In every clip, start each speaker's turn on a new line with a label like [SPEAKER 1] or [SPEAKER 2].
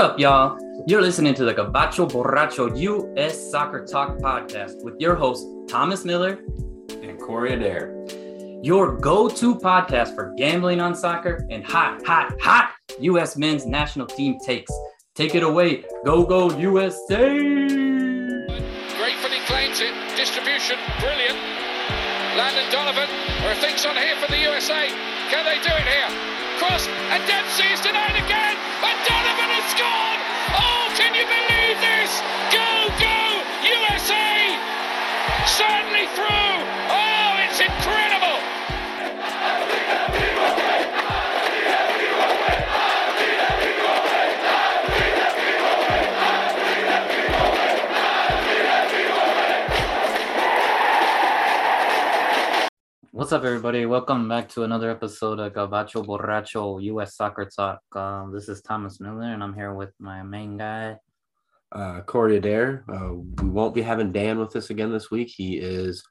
[SPEAKER 1] up, y'all? You're listening to the Gabacho Borracho U.S. Soccer Talk podcast with your host, Thomas Miller
[SPEAKER 2] and Corey Adair.
[SPEAKER 1] Your go to podcast for gambling on soccer and hot, hot, hot U.S. men's national team takes. Take it away. Go, go, USA!
[SPEAKER 3] Great footing claims it. Distribution, brilliant. Landon Donovan, there are things on here for the USA. Can they do it here? Cross, and Dempsey is denied again, and Donovan has scored! Oh, can you believe this? Go, go, USA! Certainly through! Oh,
[SPEAKER 1] What's up, everybody? Welcome back to another episode of Gabacho Borracho U.S. Soccer Talk. Um, this is Thomas Miller, and I'm here with my main guy.
[SPEAKER 2] Uh, Corey Adair. Uh, we won't be having Dan with us again this week. He is,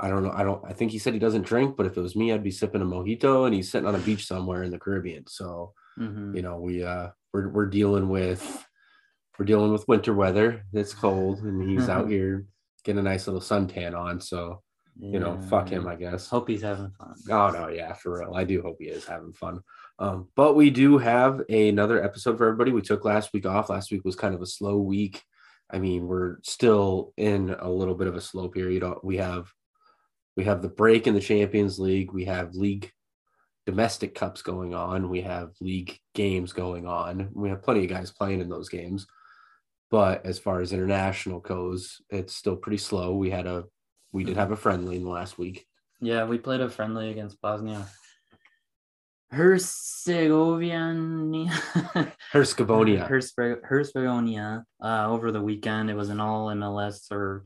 [SPEAKER 2] I don't know, I don't, I think he said he doesn't drink, but if it was me, I'd be sipping a mojito, and he's sitting on a beach somewhere in the Caribbean. So,
[SPEAKER 1] Mhm.
[SPEAKER 2] you know, we uh, we're we're dealing with we're dealing with winter weather. It's cold, and he's out here getting a nice little suntan on. So, you know, fuck him, I guess.
[SPEAKER 1] Hope he's having fun.
[SPEAKER 2] Oh no, yeah, for real. I do hope he is having fun. Um, but we do have another episode for everybody. We took last week off. Last week was kind of a slow week. I mean, we're still in a little bit of a slow period. Uh, We have we have the break in the Champions League. We have league domestic cups going on. We have league games going on. We have plenty of guys playing in those games. But as far as international goes, it's still pretty slow. We had a we did have a friendly in the last week.
[SPEAKER 1] Yeah, we played a friendly against Bosnia. Herzegovina.
[SPEAKER 2] Herzegovina.
[SPEAKER 1] Herspe- Herzegovina. Uh, over the weekend, it was an all MLS or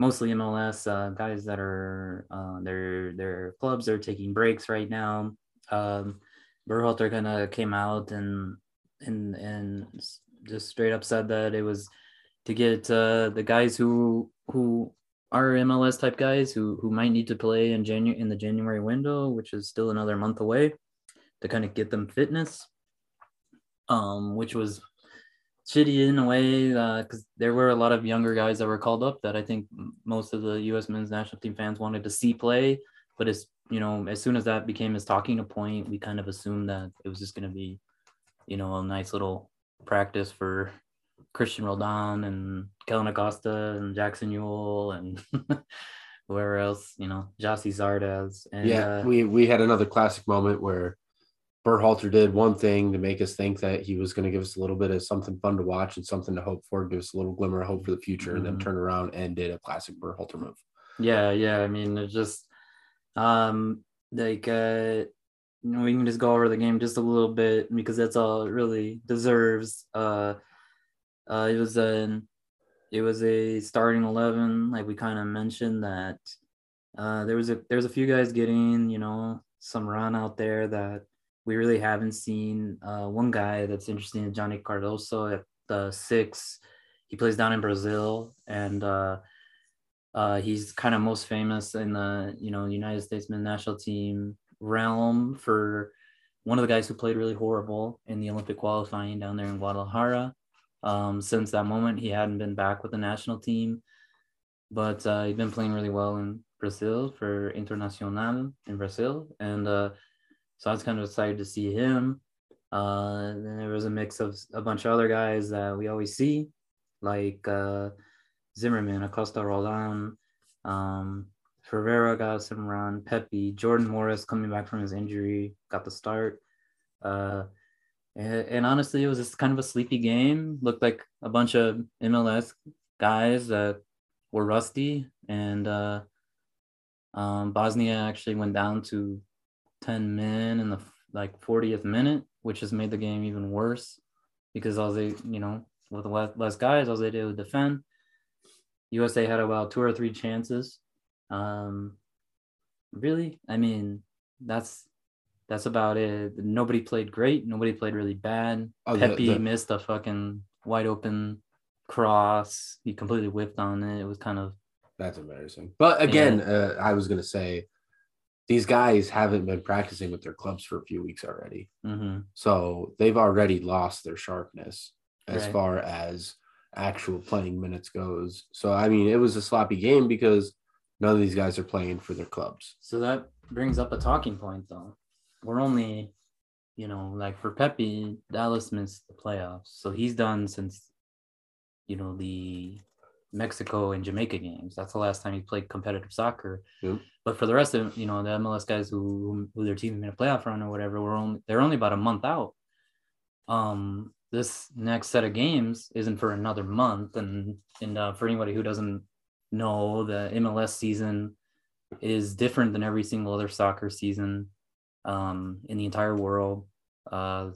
[SPEAKER 1] mostly MLS uh, guys that are uh, their their clubs are taking breaks right now. Um, Berhalter kind of came out and and and just straight up said that it was to get uh, the guys who who are MLS type guys who who might need to play in January in the January window, which is still another month away, to kind of get them fitness. Um, which was shitty in a way because there were a lot of younger guys that were called up that I think most of the U.S. men's national team fans wanted to see play. But as you know, as soon as that became his talking point, we kind of assumed that it was just going to be, you know, a nice little practice for Christian Roldan and Kellyn Acosta and Jackson Yueill and whoever else, you know, Gyasi Zardes. And,
[SPEAKER 2] yeah,
[SPEAKER 1] uh,
[SPEAKER 2] we we had another classic moment where Berhalter did one thing to make us think that he was going to give us a little bit of something fun to watch and something to hope for, give us a little glimmer of hope for the future, and then
[SPEAKER 1] Mhm.
[SPEAKER 2] turn around and did a classic Berhalter move.
[SPEAKER 1] yeah yeah i mean it's just um like uh we can just go over the game just a little bit because that's all it really deserves uh uh it was an it was a starting 11 like we kind of mentioned that uh there was a there's a few guys getting you know some run out there that we really haven't seen uh one guy that's interesting is johnny cardoso at the six he plays down in brazil and uh uh, he's kind of most famous in the you know United States men's national team realm for one of the guys who played really horrible in the Olympic qualifying down there in Guadalajara. Um, since that moment, he hadn't been back with the national team, but uh, he'd been playing really well in Brazil for Internacional in Brazil, and uh, so I was kind of excited to see him. Uh, then there was a mix of a bunch of other guys that we always see, like. Uh, Zimmerman, Acosta Roldan, um, Ferreira got some run, Pepi, Jordan Morris coming back from his injury got the start. Uh, and, honestly, it was just kind of a sleepy game. Looked like a bunch of MLS guys that were rusty, and uh, um, Bosnia actually went down to 10 men in the like 40th minute, which has made the game even worse because all they, you know, with less, less guys, all they did was defend. USA had about two or three chances. Um, really, I mean, that's that's about it. Nobody played great. Nobody played really bad.
[SPEAKER 2] Oh,
[SPEAKER 1] Pepi
[SPEAKER 2] the-
[SPEAKER 1] missed a fucking wide open cross. He completely whipped on it. It was kind of
[SPEAKER 2] That's embarrassing. But again, uh, I was going to say these guys haven't been practicing with their clubs for a few weeks already.
[SPEAKER 1] hmm
[SPEAKER 2] So they've already lost their sharpness as
[SPEAKER 1] Right.
[SPEAKER 2] far as actual playing minutes goes. So I mean, it was a sloppy game because none of these guys are playing for their clubs.
[SPEAKER 1] So that brings up a talking point, though. We're only, you know, like for Pepi, Dallas missed the playoffs, so he's done since, you know, the Mexico and Jamaica games. That's the last time he played competitive soccer.
[SPEAKER 2] Yep.
[SPEAKER 1] But for the rest of you know the MLS guys who who their team made a playoff run or whatever, we're only they're only about a month out. Um, this next set of games isn't for another month, and and uh, for anybody who doesn't know, the MLS season is different than every single other soccer season um, in the entire world. Uh,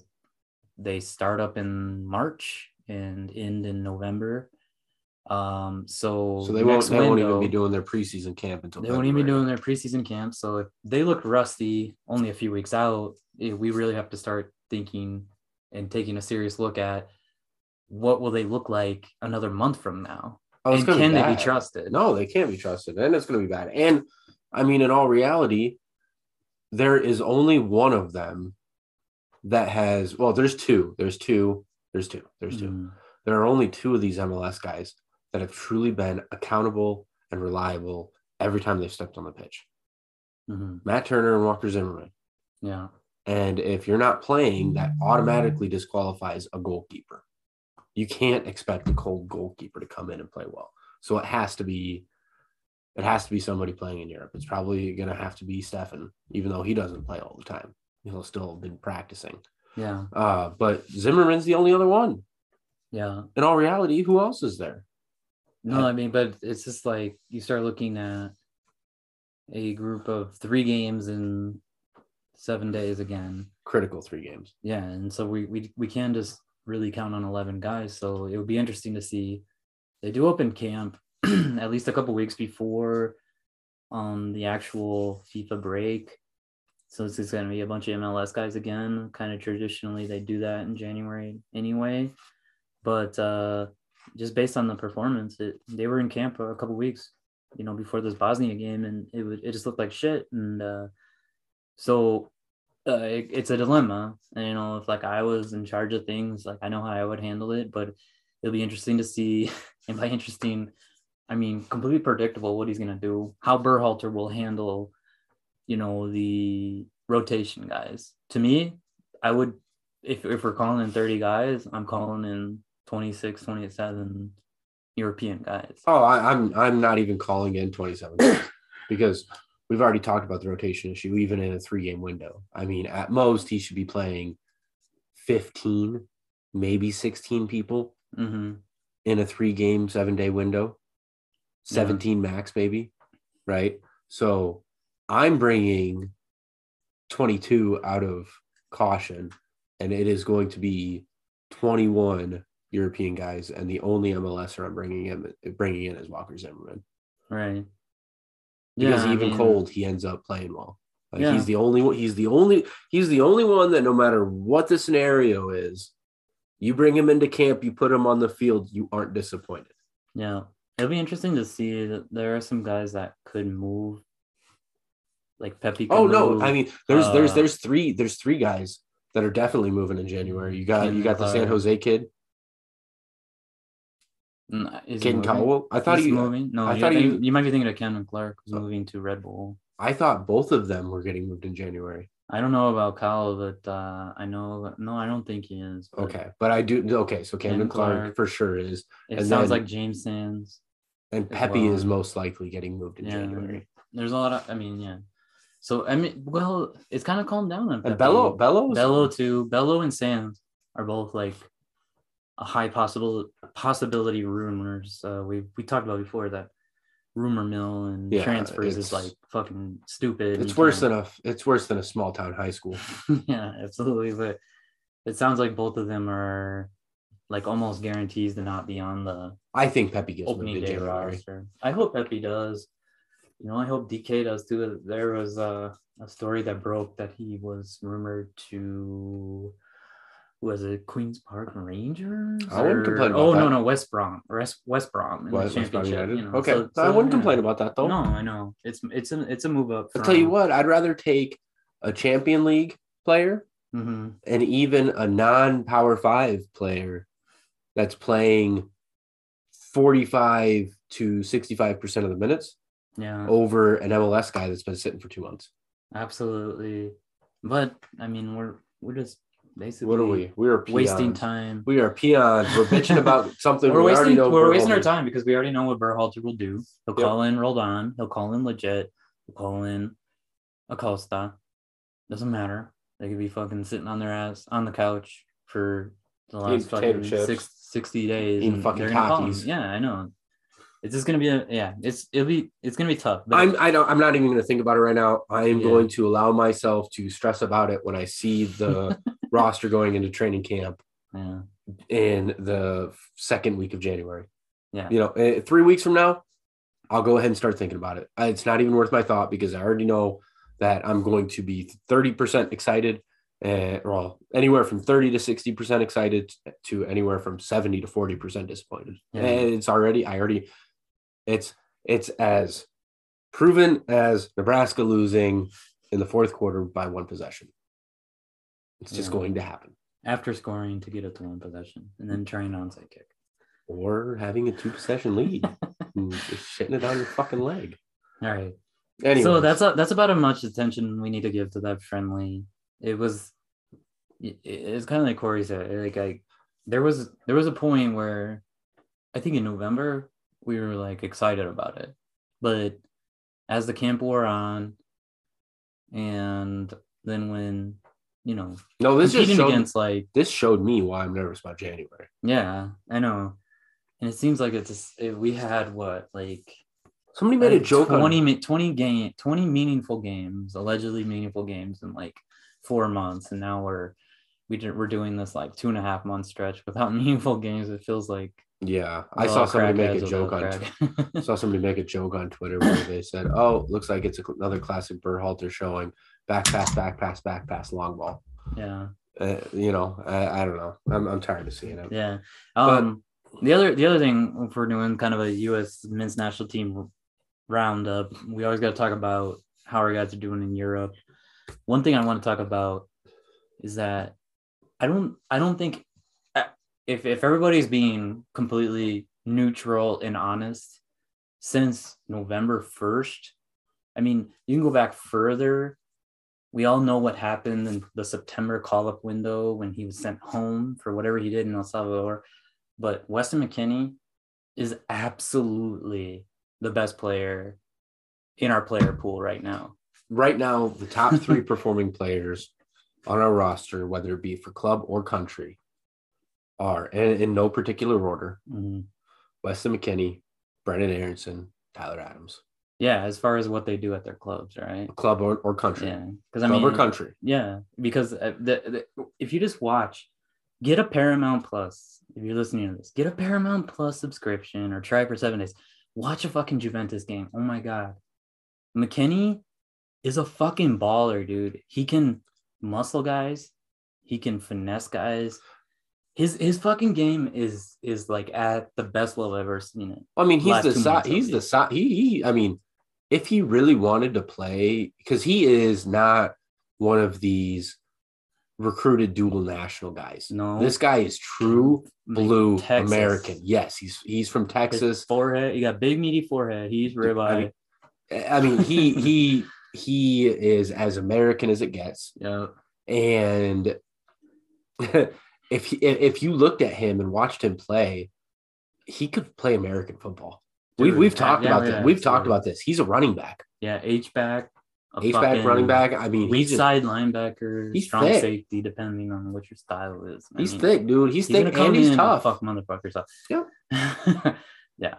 [SPEAKER 1] they start up in March and end in November. Um, so
[SPEAKER 2] So they won't, they won't even be doing their preseason camp until
[SPEAKER 1] they won't even be doing their preseason camp. So if they look rusty only a few weeks out, eh, we really have to start thinking and taking a serious look at what will they look like another month from now,
[SPEAKER 2] Oh,
[SPEAKER 1] and can they be trusted?
[SPEAKER 2] No, they can't be trusted, and it's going to be bad. And I mean, in all reality, there is only one of them that has. Well, there's two. There's two. There's two. There's two.
[SPEAKER 1] Mhm.
[SPEAKER 2] There are only two of these MLS guys that have truly been accountable and reliable every time they've stepped on the pitch.
[SPEAKER 1] Mhm.
[SPEAKER 2] Matt Turner and Walker Zimmerman.
[SPEAKER 1] Yeah.
[SPEAKER 2] And if you're not playing, that automatically disqualifies a goalkeeper. You can't expect a cold goalkeeper to come in and play well. So it has to be it has to be somebody playing in Europe. It's probably gonna have to be Steffen, even though he doesn't play all the time. He'll still have been practicing.
[SPEAKER 1] Yeah.
[SPEAKER 2] Uh, but Zimmerman's the only other one.
[SPEAKER 1] Yeah.
[SPEAKER 2] In all reality, who else is there?
[SPEAKER 1] No, I mean, but it's just like you start looking at a group of three games in seven days again.
[SPEAKER 2] Critical three games.
[SPEAKER 1] Yeah, and so we we we can just really count on eleven guys. So it would be interesting to see. They do open camp at least a couple weeks before um the actual FIFA break. So it's just gonna be a bunch of MLS guys again. Kind of traditionally they do that in January anyway. But uh just based on the performance, it they were in camp a couple weeks, you know, before this Bosnia game, and it it just looked like shit. And uh so uh, it, it's a dilemma. And, you know, if like I was in charge of things, like I know how I would handle it, but it'll be interesting to see. And by interesting, I mean completely predictable what he's gonna do. How Berhalter will handle, you know, the rotation guys. To me, I would if if we're calling in 30 guys, I'm calling in 26, 27 European guys.
[SPEAKER 2] Oh, I, I'm I'm not even calling in 27 games because we've already talked about the rotation issue, even in a three game window. I mean, at most he should be playing 15, maybe 16 people
[SPEAKER 1] hmm
[SPEAKER 2] in a three game, seven day window, Mm-hmm. 17 max, maybe. Right. So I'm bringing 22 out of caution, and it is going to be 21 European guys, and the only MLSer I'm bringing in bringing in is Walker Zimmerman
[SPEAKER 1] Right.
[SPEAKER 2] because
[SPEAKER 1] I
[SPEAKER 2] even
[SPEAKER 1] mean,
[SPEAKER 2] cold, he ends up playing well. Like
[SPEAKER 1] Yeah.
[SPEAKER 2] he's the only one. He's the only. He's the only one that no matter what the scenario is, you bring him into camp, you put him on the field, you aren't disappointed.
[SPEAKER 1] Yeah, it'll be interesting to see that there are some guys that could move, like Pepi.
[SPEAKER 2] Oh no,
[SPEAKER 1] move,
[SPEAKER 2] I mean, there's there's
[SPEAKER 1] uh,
[SPEAKER 2] there's three there's three guys that are definitely moving in January. You got you got the San Jose kid,
[SPEAKER 1] mm, is he
[SPEAKER 2] Caden? Cowell. I thought
[SPEAKER 1] He's
[SPEAKER 2] he.
[SPEAKER 1] moving. No,
[SPEAKER 2] I
[SPEAKER 1] you,
[SPEAKER 2] thought he-
[SPEAKER 1] you might be thinking of Cameron Clark, who's
[SPEAKER 2] Oh.
[SPEAKER 1] moving to Red Bull.
[SPEAKER 2] I thought both of them were getting moved in January.
[SPEAKER 1] I don't know about Kyle, but uh, I know. No, I don't think he is. but
[SPEAKER 2] Okay, but I do. Okay, so Camden
[SPEAKER 1] Cameron
[SPEAKER 2] Clark,
[SPEAKER 1] Clark.
[SPEAKER 2] for sure is,
[SPEAKER 1] It
[SPEAKER 2] and
[SPEAKER 1] sounds
[SPEAKER 2] then-
[SPEAKER 1] like James Sands.
[SPEAKER 2] And Pepi is most likely getting moved in
[SPEAKER 1] Yeah.
[SPEAKER 2] January.
[SPEAKER 1] There's a lot of. I mean, yeah. So I mean, well, it's kind of calmed down on
[SPEAKER 2] And
[SPEAKER 1] Pepi.
[SPEAKER 2] Bello, Bello,
[SPEAKER 1] Bello too. Bello and Sands are both like a high possible possibility rumors. Uh, we we talked about before that rumor mill and
[SPEAKER 2] Yeah,
[SPEAKER 1] transfers is like fucking stupid.
[SPEAKER 2] It's worse than a it's worse than a small town high school.
[SPEAKER 1] yeah, absolutely. But it sounds like both of them are like almost guarantees to not be on the
[SPEAKER 2] I think Pepi gets
[SPEAKER 1] opening
[SPEAKER 2] in
[SPEAKER 1] day
[SPEAKER 2] January.
[SPEAKER 1] roster. I hope Pepi does. You know, I hope Dike does too. There was a, a story that broke that he was rumored to was it Queens Park Rangers?
[SPEAKER 2] I wouldn't
[SPEAKER 1] Or-
[SPEAKER 2] complain about
[SPEAKER 1] Oh no,
[SPEAKER 2] that.
[SPEAKER 1] no, West Brom, West West Brom in
[SPEAKER 2] West-
[SPEAKER 1] the championship. You know,
[SPEAKER 2] okay,
[SPEAKER 1] so-
[SPEAKER 2] I wouldn't
[SPEAKER 1] yeah.
[SPEAKER 2] complain about that though.
[SPEAKER 1] No, I know it's it's a it's a move up.
[SPEAKER 2] I'll tell you what, I'd rather take a champion league player
[SPEAKER 1] hmm
[SPEAKER 2] and even a non-power five player that's playing 45 to 65 percent of the minutes
[SPEAKER 1] Yeah,
[SPEAKER 2] over an MLS guy that's been sitting for two months.
[SPEAKER 1] absolutely. But I mean, we're we're just basically
[SPEAKER 2] What are we? We are
[SPEAKER 1] wasting time.
[SPEAKER 2] We are peons. We're bitching about something
[SPEAKER 1] we're
[SPEAKER 2] we already
[SPEAKER 1] wasting
[SPEAKER 2] know.
[SPEAKER 1] we're wasting our time because we already know what Berhalter will do. He'll
[SPEAKER 2] Yep.
[SPEAKER 1] call in Roldan. He'll call in legit. He'll call in Acosta. Doesn't matter. They could be fucking sitting on their ass on the couch for the last
[SPEAKER 2] potato
[SPEAKER 1] fucking
[SPEAKER 2] chips.
[SPEAKER 1] six, 60 days.
[SPEAKER 2] Eating fucking
[SPEAKER 1] they're gonna call him.
[SPEAKER 2] Takis.
[SPEAKER 1] Yeah, I know. It's just gonna be a yeah. It's it'll be it's gonna be tough. But
[SPEAKER 2] I'm I don't I'm not even going to think about it right now. I am
[SPEAKER 1] Yeah.
[SPEAKER 2] going to allow myself to stress about it when I see the roster going into training camp
[SPEAKER 1] yeah,
[SPEAKER 2] in the second week of January.
[SPEAKER 1] Yeah.
[SPEAKER 2] You know, eh, 3 weeks from now, I'll go ahead and start thinking about it. It's not even worth my thought because I already know that I'm going to be 30% excited and well, anywhere from 30 to 60% excited to anywhere from 70 to 40% disappointed.
[SPEAKER 1] Yeah.
[SPEAKER 2] And it's already I already it's it's as proven as Nebraska losing in the fourth quarter by one possession. It's just
[SPEAKER 1] Yeah.
[SPEAKER 2] going to happen.
[SPEAKER 1] after scoring to get it to one possession and then trying an onside kick.
[SPEAKER 2] Or having a two possession lead and just shitting it on your fucking leg.
[SPEAKER 1] All right.
[SPEAKER 2] Anyway,
[SPEAKER 1] So that's a, that's about as much attention we need to give to that friendly. It was it- it's kind of like Corey said. Like I there was there was a point where I think in November we were like excited about it, but as the camp wore on, and then when you know
[SPEAKER 2] no, this just showed,
[SPEAKER 1] against like
[SPEAKER 2] this showed me why I'm nervous about January.
[SPEAKER 1] yeah I know, and it seems like it's just, it, we had what like
[SPEAKER 2] Somebody made a
[SPEAKER 1] uh,
[SPEAKER 2] joke
[SPEAKER 1] 20,
[SPEAKER 2] on
[SPEAKER 1] 20 game 20 meaningful games allegedly meaningful games in like four months and now we're we did, we're doing this like two and a half month stretch without meaningful games it feels like
[SPEAKER 2] Yeah, I saw somebody make a joke on I saw somebody make a joke on Twitter where they said, "Oh, looks like it's another classic Berhalter showing back pass, back pass, back pass, long ball."
[SPEAKER 1] yeah
[SPEAKER 2] Uh, you know, I, I don't know. I'm I'm tired of seeing it.
[SPEAKER 1] yeah um the other the other thing if we're doing kind of a us men's national team roundup we always got to talk about how our guys are doing in europe one thing i want to talk about is that i don't i don't think uh, if if everybody's being completely neutral and honest since november 1st i mean you can go back further. We all know what happened in the september call-up window when he was sent home for whatever he did in el salvador but weston mckennie is absolutely the best player in our player pool right now
[SPEAKER 2] Right now, the top three performing players on our roster, whether it be for club or country, are in, in no particular order:
[SPEAKER 1] Mhm.
[SPEAKER 2] Weston McKennie, Brendan Aronson, Tyler Adams.
[SPEAKER 1] yeah as far as what they do at their clubs right
[SPEAKER 2] Club or, or country.
[SPEAKER 1] yeah because i
[SPEAKER 2] Club
[SPEAKER 1] mean
[SPEAKER 2] or country.
[SPEAKER 1] Yeah, because uh, the, the, if you just watch, get a Paramount Plus. If you're listening to this, get a Paramount Plus subscription or try for seven days. Watch a fucking Juventus game. Oh my god, McKennie is a fucking baller, dude. He can muscle guys. He can finesse guys. His his fucking game is is like at the best level I've ever seen it.
[SPEAKER 2] I mean, he's the si- he's the si- he, he I mean, if he really wanted to play, because he is not one of these recruited dual national guys.
[SPEAKER 1] No.
[SPEAKER 2] this guy is true blue
[SPEAKER 1] Texas.
[SPEAKER 2] American. Yes, he's he's from
[SPEAKER 1] His
[SPEAKER 2] Texas.
[SPEAKER 1] forehead. he got big meaty forehead. He's ribeye.
[SPEAKER 2] mean, I mean, he he he is as American as it gets,
[SPEAKER 1] yeah.
[SPEAKER 2] and if he, if you looked at him and watched him play, he could play American football. We,
[SPEAKER 1] Dude,
[SPEAKER 2] we've
[SPEAKER 1] yeah,
[SPEAKER 2] talked
[SPEAKER 1] yeah,
[SPEAKER 2] about
[SPEAKER 1] yeah,
[SPEAKER 2] this. We've talked about this. He's a running back,
[SPEAKER 1] Yeah, H back,
[SPEAKER 2] H back, running back. I mean,
[SPEAKER 1] weak
[SPEAKER 2] he's
[SPEAKER 1] side linebacker,
[SPEAKER 2] he's
[SPEAKER 1] strong
[SPEAKER 2] thick.
[SPEAKER 1] safety, depending on what your style is. I
[SPEAKER 2] he's
[SPEAKER 1] mean,
[SPEAKER 2] thick, dude. He's,
[SPEAKER 1] He's
[SPEAKER 2] thick and he's tough.
[SPEAKER 1] Fuck motherfuckers up.
[SPEAKER 2] Yeah.
[SPEAKER 1] yeah.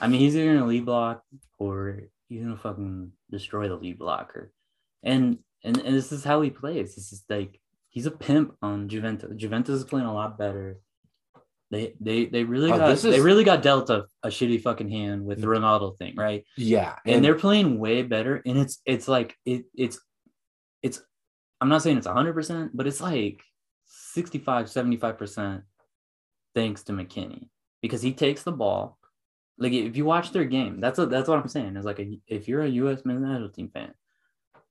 [SPEAKER 1] I mean, he's either gonna lead block or he's gonna fucking destroy the lead blocker. And and, and this is how he plays. This is like he's a pimp on Juventus. Juventus is playing a lot better. They they they really
[SPEAKER 2] Oh,
[SPEAKER 1] got
[SPEAKER 2] this
[SPEAKER 1] they really got dealt a, a shitty fucking hand with the Ronaldo thing, right?
[SPEAKER 2] Yeah,
[SPEAKER 1] and, they're playing way better and it's it's like it it's it's i'm not saying it's 100% but it's like 65, 75% thanks to McKennie because he takes the ball. Like if you watch their game, that's a, that's what I'm saying. Is like a, if you're a U.S. men's national team fan,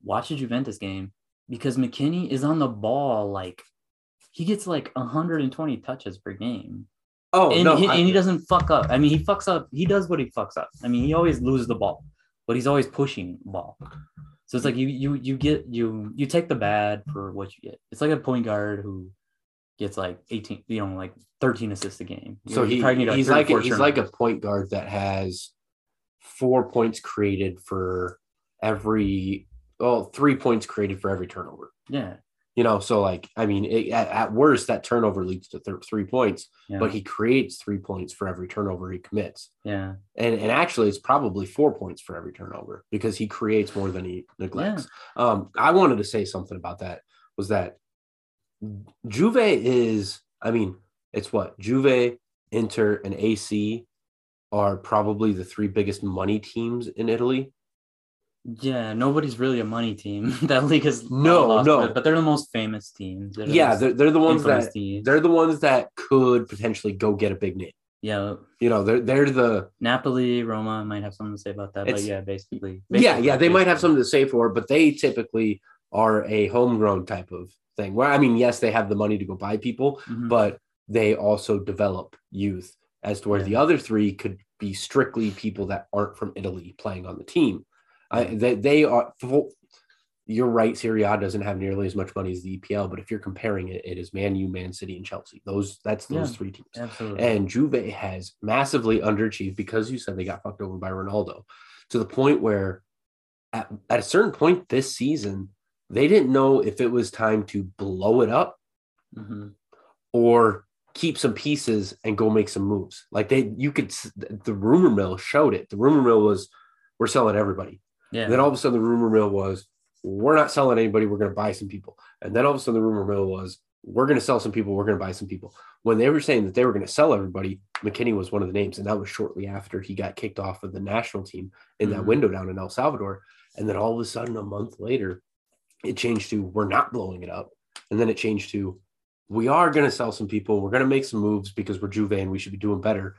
[SPEAKER 1] watch a Juventus game because McKennie is on the ball like he gets like 120 touches per game.
[SPEAKER 2] Oh
[SPEAKER 1] and,
[SPEAKER 2] no,
[SPEAKER 1] he,
[SPEAKER 2] I-
[SPEAKER 1] and he doesn't fuck up. I mean, he fucks up. He does what he fucks up. I mean, he always loses the ball, but he's always pushing the ball. So it's like you you you get you you take the bad for what you get. It's like a point guard who gets like 18, you know, like 13 assists a game.
[SPEAKER 2] So
[SPEAKER 1] You
[SPEAKER 2] he,
[SPEAKER 1] probably need,
[SPEAKER 2] he's like a, he's like a point guard that has four points created for every well three points created for every turnover.
[SPEAKER 1] yeah
[SPEAKER 2] You know, so like I mean, it, at, at worst that turnover leads to th- three points,
[SPEAKER 1] yeah
[SPEAKER 2] but he creates three points for every turnover he commits,
[SPEAKER 1] yeah
[SPEAKER 2] and and actually it's probably four points for every turnover because he creates more than he neglects. Um, I wanted to say something about that was that Juve is, I mean, it's what Juve, Inter, and AC are probably the three biggest money teams in Italy.
[SPEAKER 1] yeah. Nobody's really a money team. that league is
[SPEAKER 2] No,
[SPEAKER 1] lost,
[SPEAKER 2] no.
[SPEAKER 1] but, but they're the most famous teams. They're
[SPEAKER 2] Yeah,
[SPEAKER 1] most
[SPEAKER 2] they're, they're the ones that
[SPEAKER 1] teams.
[SPEAKER 2] they're the ones that could potentially go get a big name.
[SPEAKER 1] yeah.
[SPEAKER 2] You know, they're they're the
[SPEAKER 1] Napoli, Roma might have something to say about that, but yeah, basically,
[SPEAKER 2] yeah
[SPEAKER 1] basically,
[SPEAKER 2] yeah they might have something to say for it, but they typically are a homegrown type of thing. Where I mean, yes, they have the money to go buy people,
[SPEAKER 1] Mhm.
[SPEAKER 2] but they also develop youth as to where
[SPEAKER 1] Yeah.
[SPEAKER 2] the other three could be strictly people that aren't from Italy playing on the team. I, they, they are. full- You're right. Serie A doesn't have nearly as much money as the EPL, but if you're comparing it, it is Man U, Man City, and Chelsea. Those that's those
[SPEAKER 1] Yeah.
[SPEAKER 2] three teams.
[SPEAKER 1] absolutely.
[SPEAKER 2] And Juve has massively underachieved because you said they got fucked over by Ronaldo to the point where at, at a certain point this season, they didn't know if it was time to blow it up
[SPEAKER 1] Mhm.
[SPEAKER 2] or keep some pieces and go make some moves. Like they, you could, the rumor mill showed it. The rumor mill was, we're selling everybody.
[SPEAKER 1] yeah,
[SPEAKER 2] And then all of a sudden, the rumor mill was, we're not selling anybody. We're going to buy some people. And then all of a sudden, the rumor mill was, we're going to sell some people. We're going to buy some people. When they were saying that they were going to sell everybody, McKennie was one of the names. And that was shortly after he got kicked off of the national team in that
[SPEAKER 1] Mhm.
[SPEAKER 2] window down in El Salvador. And then all of a sudden, a month later, it changed to, we're not blowing it up. And then it changed to, we are going to sell some people. We're going to make some moves because we're Juve and we should be doing better.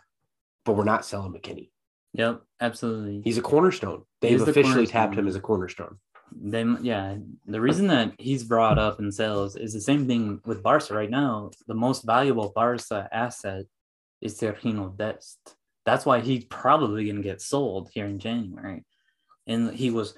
[SPEAKER 2] But we're not selling McKennie.
[SPEAKER 1] yep, absolutely.
[SPEAKER 2] He's a cornerstone. They've
[SPEAKER 1] is the
[SPEAKER 2] officially tapped him as a cornerstone.
[SPEAKER 1] they yeah the reason that he's brought up in sales is the same thing with Barca right now. The most valuable Barca asset is Sergiño Dest. That's why he's probably gonna get sold here in January. And he was,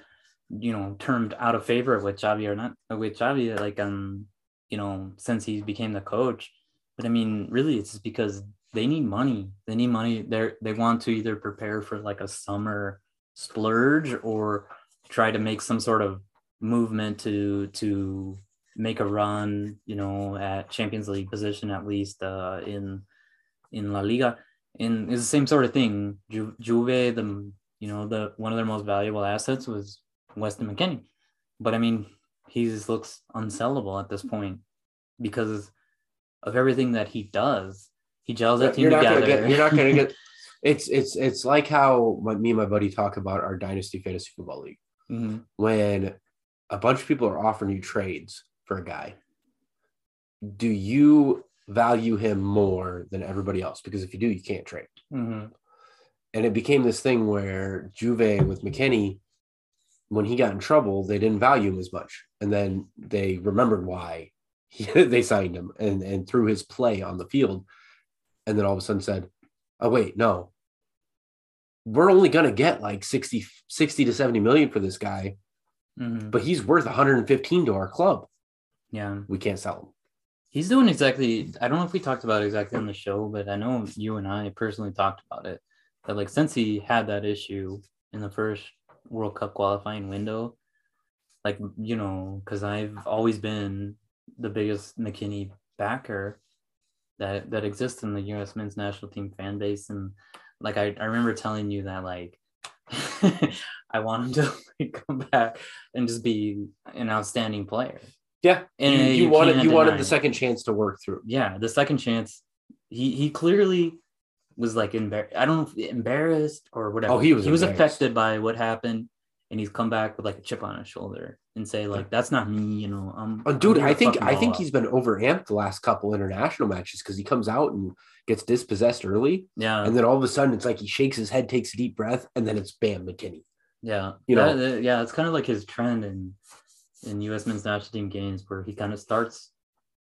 [SPEAKER 1] you know, termed out of favor with Xavi or not with Xavi, like um, you know, since he became the coach. But I mean, really it's just because they need money. They need money. They're they want to either prepare for like a summer splurge or try to make some sort of movement to to make a run, you know, at Champions League position at least uh, in in La Liga. And it's the same sort of thing. Ju- Juve, the you know the one of their most valuable assets was Weston McKennie, but I mean he just looks unsellable at this point because of everything that he does. He gels that team
[SPEAKER 2] you're not
[SPEAKER 1] together.
[SPEAKER 2] gonna get. You're not gonna get. It's it's it's like how my, me and my buddy talk about our dynasty fantasy football league
[SPEAKER 1] Mhm.
[SPEAKER 2] when a bunch of people are offering you trades for a guy. Do you value him more than everybody else? Because if you do, you can't trade.
[SPEAKER 1] Mhm.
[SPEAKER 2] And it became this thing where Juve with McKennie, when he got in trouble, they didn't value him as much, and then they remembered why he, they signed him and and through his play on the field, and then all of a sudden said, "Oh wait, no, we're only gonna get like 60, 60 to seventy million for this guy,
[SPEAKER 1] Mhm.
[SPEAKER 2] but he's worth one hundred and fifteen to our club.
[SPEAKER 1] Yeah.
[SPEAKER 2] We can't sell him."
[SPEAKER 1] He's doing exactly. I don't know if we talked about it exactly on the show, but I know you and I personally talked about it. That like since he had that issue in the first World Cup qualifying window, like you know, because I've always been the biggest McKennie backer that that exists in the U.S. men's national team fan base, and like I, I remember telling you that like I want him to like, come back and just be an outstanding player.
[SPEAKER 2] Yeah,
[SPEAKER 1] And
[SPEAKER 2] you, you
[SPEAKER 1] you
[SPEAKER 2] wanted you wanted the second chance to work through.
[SPEAKER 1] yeah, the second chance, he he clearly was like embar- I don't know embarrassed or whatever.
[SPEAKER 2] Oh, he was
[SPEAKER 1] he was affected by what happened, and he's come back with like a chip on his shoulder and say like that's not me, you know. I'm,
[SPEAKER 2] Oh,
[SPEAKER 1] I'm
[SPEAKER 2] dude, I think I think
[SPEAKER 1] out."
[SPEAKER 2] he's been overamped the last couple international matches because he comes out and gets dispossessed early,
[SPEAKER 1] yeah
[SPEAKER 2] and then all of a sudden it's like he shakes his head, takes a deep breath, and then it's bam McKennie.
[SPEAKER 1] Yeah,
[SPEAKER 2] You know-
[SPEAKER 1] that- yeah, it's kind of like his trend in in U.S. men's national team games where he kind of starts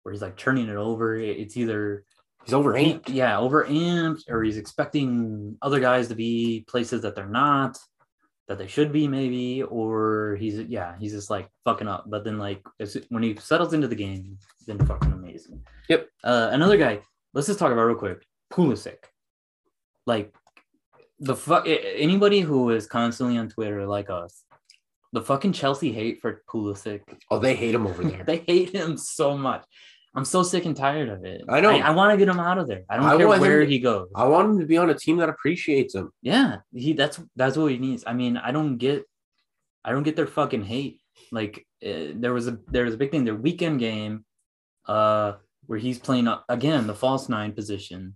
[SPEAKER 1] where he's like turning it over. It's either
[SPEAKER 2] He's overamped.
[SPEAKER 1] yeah, overamped, or he's expecting other guys to be places that they're not, that they should be maybe, or he's yeah, he's just like fucking up. But then like as, when he settles into the game, he's been fucking amazing.
[SPEAKER 2] Yep.
[SPEAKER 1] Uh, another guy. Let's just talk about real quick. Pulisic. Like the fuck anybody who is constantly on Twitter like us, the fucking Chelsea hate for Pulisic.
[SPEAKER 2] Oh, they hate him over there.
[SPEAKER 1] They hate him so much. I'm so sick and tired of it.
[SPEAKER 2] I know.
[SPEAKER 1] I, want to get him out of there. I don't
[SPEAKER 2] I
[SPEAKER 1] care
[SPEAKER 2] him
[SPEAKER 1] where
[SPEAKER 2] to-
[SPEAKER 1] he goes.
[SPEAKER 2] I want him to be on a team that appreciates him.
[SPEAKER 1] yeah, he that's that's what he needs. I mean, I don't get, I don't get their fucking hate. Like uh, there was a there was a big thing. Their weekend game, uh, where he's playing uh, again the false nine position,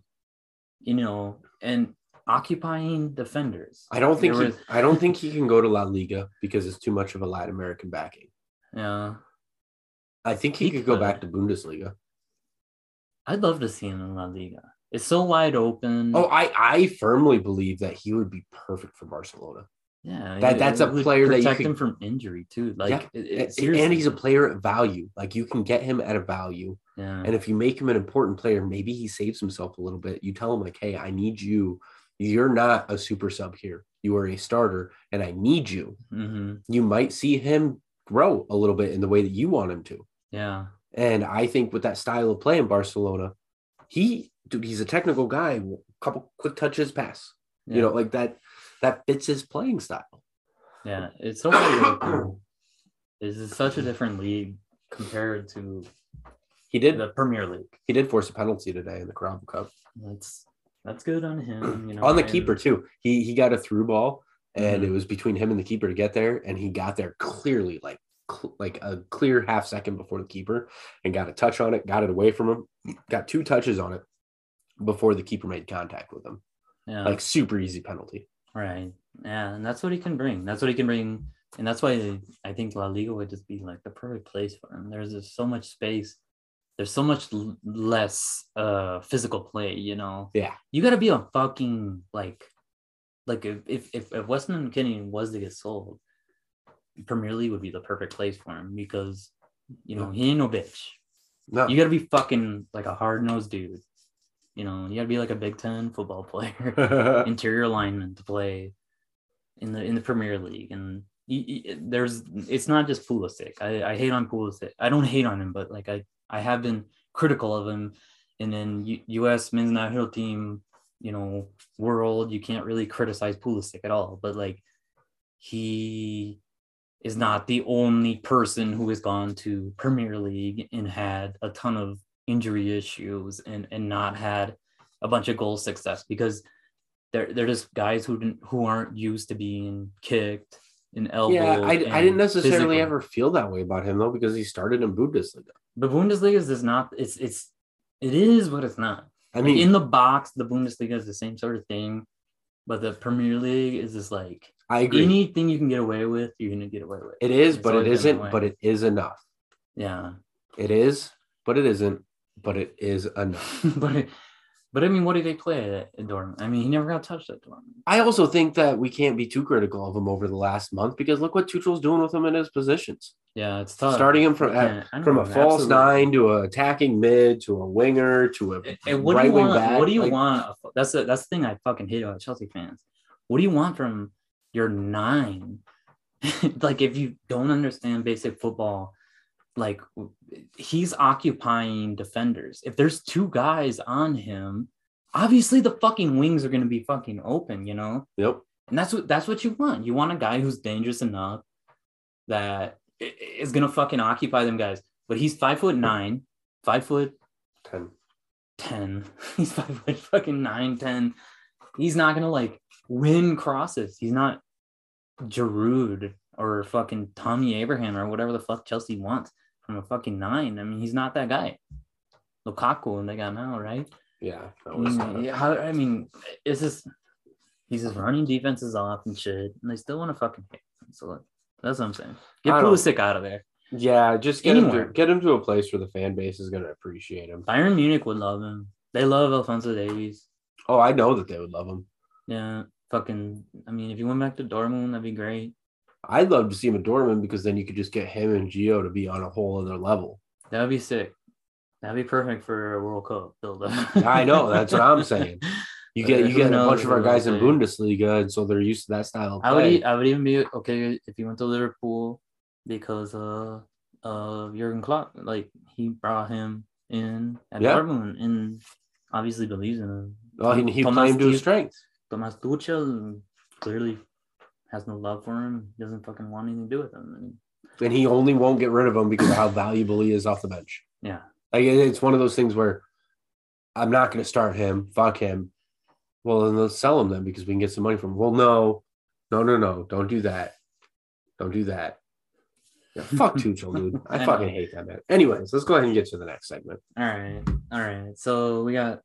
[SPEAKER 1] you know, and occupying defenders.
[SPEAKER 2] I don't think he,
[SPEAKER 1] was-
[SPEAKER 2] I don't think he can go to La Liga because it's too much of a Latin American backing.
[SPEAKER 1] Yeah,
[SPEAKER 2] I think he,
[SPEAKER 1] He
[SPEAKER 2] could go back to Bundesliga.
[SPEAKER 1] I'd love to see him in La Liga. It's so wide open.
[SPEAKER 2] Oh, I I firmly believe that he would be perfect for Barcelona.
[SPEAKER 1] yeah,
[SPEAKER 2] that- that's a player that you
[SPEAKER 1] protect him from injury too. Like,
[SPEAKER 2] Yeah,
[SPEAKER 1] it- it-
[SPEAKER 2] And- he's a player at value. Like you can get him at a value.
[SPEAKER 1] Yeah,
[SPEAKER 2] And if you make him an important player, maybe he saves himself a little bit. You tell him like, "Hey, I need you. You're not a super sub here. You are a starter, and I need you."
[SPEAKER 1] hmm
[SPEAKER 2] You might see him grow a little bit in the way that you want him to.
[SPEAKER 1] Yeah,
[SPEAKER 2] And I think with that style of play in Barcelona, he, dude, he's a technical guy. A couple quick touches, pass.
[SPEAKER 1] yeah.
[SPEAKER 2] You know, like that. That fits his playing style.
[SPEAKER 1] Yeah, it's so wide open. This is such a different league compared to
[SPEAKER 2] He did.
[SPEAKER 1] the Premier League.
[SPEAKER 2] He did force a penalty today in the Carabao Cup
[SPEAKER 1] That's that's good on him. You know,
[SPEAKER 2] on the
[SPEAKER 1] and-
[SPEAKER 2] keeper too. He he got a through ball, and
[SPEAKER 1] Mhm.
[SPEAKER 2] it was between him and the keeper to get there, and he got there clearly, like cl- like a clear half second before the keeper, and got a touch on it, got it away from him, got two touches on it before the keeper made contact with him.
[SPEAKER 1] Yeah,
[SPEAKER 2] Like super easy penalty.
[SPEAKER 1] right. Yeah, and that's what he can bring. That's what he can bring, and that's why I think La Liga would just be like the perfect place for him. There's just so much space. There's so much l- less uh physical play. You know.
[SPEAKER 2] Yeah.
[SPEAKER 1] You got to be a fucking like, like if if if, if Weston McKennie was to get sold, Premier League would be the perfect place for him because you know he ain't no bitch.
[SPEAKER 2] No,
[SPEAKER 1] You got to be fucking like a hard nosed dude. You know, you got to be like a Big Ten football player, interior lineman to play in the in the Premier League. And y y there's it's not just Pulisic. I, I hate on Pulisic. I don't hate on him, but like I I have been critical of him. And then U- U.S. men's national team, you know, world, you can't really criticize Pulisic at all. But like he is not the only person who has gone to Premier League and had a ton of injury issues and and not had a bunch of goal success because they're they're just guys who didn't who aren't used to being kicked and elbowed.
[SPEAKER 2] yeah, I, I didn't necessarily
[SPEAKER 1] physical.
[SPEAKER 2] ever feel that way about him though because he started in Bundesliga.
[SPEAKER 1] The Bundesliga is not. It's it's it is what it's not.
[SPEAKER 2] I mean,
[SPEAKER 1] in the box, the Bundesliga is the same sort of thing, but the Premier League is just like
[SPEAKER 2] I agree.
[SPEAKER 1] anything you can get away with, you're gonna get away with.
[SPEAKER 2] it is,
[SPEAKER 1] It's
[SPEAKER 2] but it
[SPEAKER 1] always been that
[SPEAKER 2] isn't. But it is enough.
[SPEAKER 1] yeah,
[SPEAKER 2] It is, but it isn't. But it is enough.
[SPEAKER 1] but but I mean, what did they play at, at Dortmund? I mean, he never got touched at Dortmund.
[SPEAKER 2] I also think that we can't be too critical of him over the last month because look what Tuchel's doing with him in his positions.
[SPEAKER 1] Yeah, it's tough.
[SPEAKER 2] Starting him from-
[SPEAKER 1] You can't-
[SPEAKER 2] From
[SPEAKER 1] know,
[SPEAKER 2] a false
[SPEAKER 1] absolutely.
[SPEAKER 2] nine to a attacking mid to a winger to a
[SPEAKER 1] And- what
[SPEAKER 2] right
[SPEAKER 1] do you
[SPEAKER 2] wing
[SPEAKER 1] want?
[SPEAKER 2] back.
[SPEAKER 1] What do you
[SPEAKER 2] like,
[SPEAKER 1] want? That's the that's the thing I fucking hate about Chelsea fans. What do you want from your nine? like if you don't understand basic football, like he's occupying defenders. If there's two guys on him, obviously the fucking wings are gonna be fucking open, you know?
[SPEAKER 2] Yep.
[SPEAKER 1] And that's what that's what you want. You want a guy who's dangerous enough that i- gonna fucking occupy them guys. But he's five foot nine, five foot
[SPEAKER 2] 10.
[SPEAKER 1] 10. He's five foot fucking nine, 10. He's not gonna like win crosses. He's not Giroud or fucking Tammy Abraham or whatever the fuck Chelsea wants from a fucking nine. I mean, he's not that guy. Lukaku and they got now, right?
[SPEAKER 2] Yeah. That
[SPEAKER 1] I mean, yeah, how, I mean, it's just he's just running defenses off and shit, and they still want to fucking hit. him. So like, that's what I'm saying. Get Pulisic out of there.
[SPEAKER 2] Yeah, just get him to get him to a place where the fan base is going to appreciate him.
[SPEAKER 1] Bayern Munich would love him. They love Alphonso Davies.
[SPEAKER 2] Oh, I know that they would love him.
[SPEAKER 1] Yeah, fucking. I mean, if you went back to Dortmund, that'd be great.
[SPEAKER 2] I'd love to see him at Dortmund because then you could just get him and Gio to be on a whole other level.
[SPEAKER 1] That would be sick. That'd be perfect for a World Cup build up.
[SPEAKER 2] I know that's what I'm saying. You get you get a bunch of our guys in. Bundesliga, and so they're used to that style of
[SPEAKER 1] I would. I would even be okay if you went to Liverpool because uh of Jurgen Klopp. Like he brought him in at
[SPEAKER 2] Yeah.
[SPEAKER 1] Dortmund and obviously believes in him.
[SPEAKER 2] Well, he, he
[SPEAKER 1] Thomas
[SPEAKER 2] played to his strength.
[SPEAKER 1] Thomas Tuchel clearly has no love for him. Doesn't fucking want anything to do with him. And
[SPEAKER 2] and he only won't get rid of him because of how valuable he is off the bench.
[SPEAKER 1] yeah,
[SPEAKER 2] Like it's one of those things where I'm not going to start him. Fuck him. Well, then let's sell him then because we can get some money from him. Well, no, no, no, no. Don't do that. Don't do that. Yeah, fuck Tuchel, dude. I,
[SPEAKER 1] I
[SPEAKER 2] fucking
[SPEAKER 1] know.
[SPEAKER 2] hate that man. Anyways, let's go ahead and get to the next segment.
[SPEAKER 1] All right. All right. So we got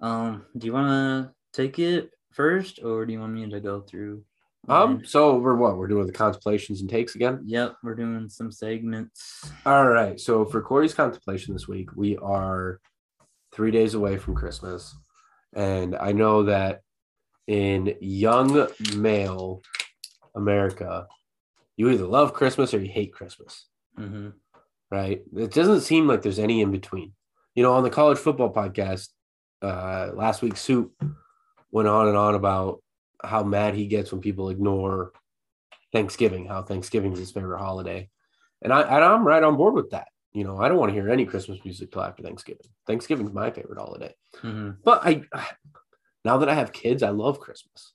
[SPEAKER 1] um do you wanna take it first or do you want me to go through?
[SPEAKER 2] Um, so we're what? We're doing the contemplations and takes again.
[SPEAKER 1] Yep, we're doing some segments.
[SPEAKER 2] All right. So for Corey's contemplation this week, we are three days away from Christmas. And I know that in young male America, you either love Christmas or you hate Christmas,
[SPEAKER 1] hmm
[SPEAKER 2] right? It doesn't seem like there's any in between. You know, on the college football podcast, uh, last week, Soup went on and on about how mad he gets when people ignore Thanksgiving, how Thanksgiving is his favorite holiday. And I and I'm right on board with that. You know, I don't want to hear any Christmas music till after Thanksgiving. Thanksgiving's my favorite holiday.
[SPEAKER 1] hmm
[SPEAKER 2] But I now that I have kids, I love Christmas.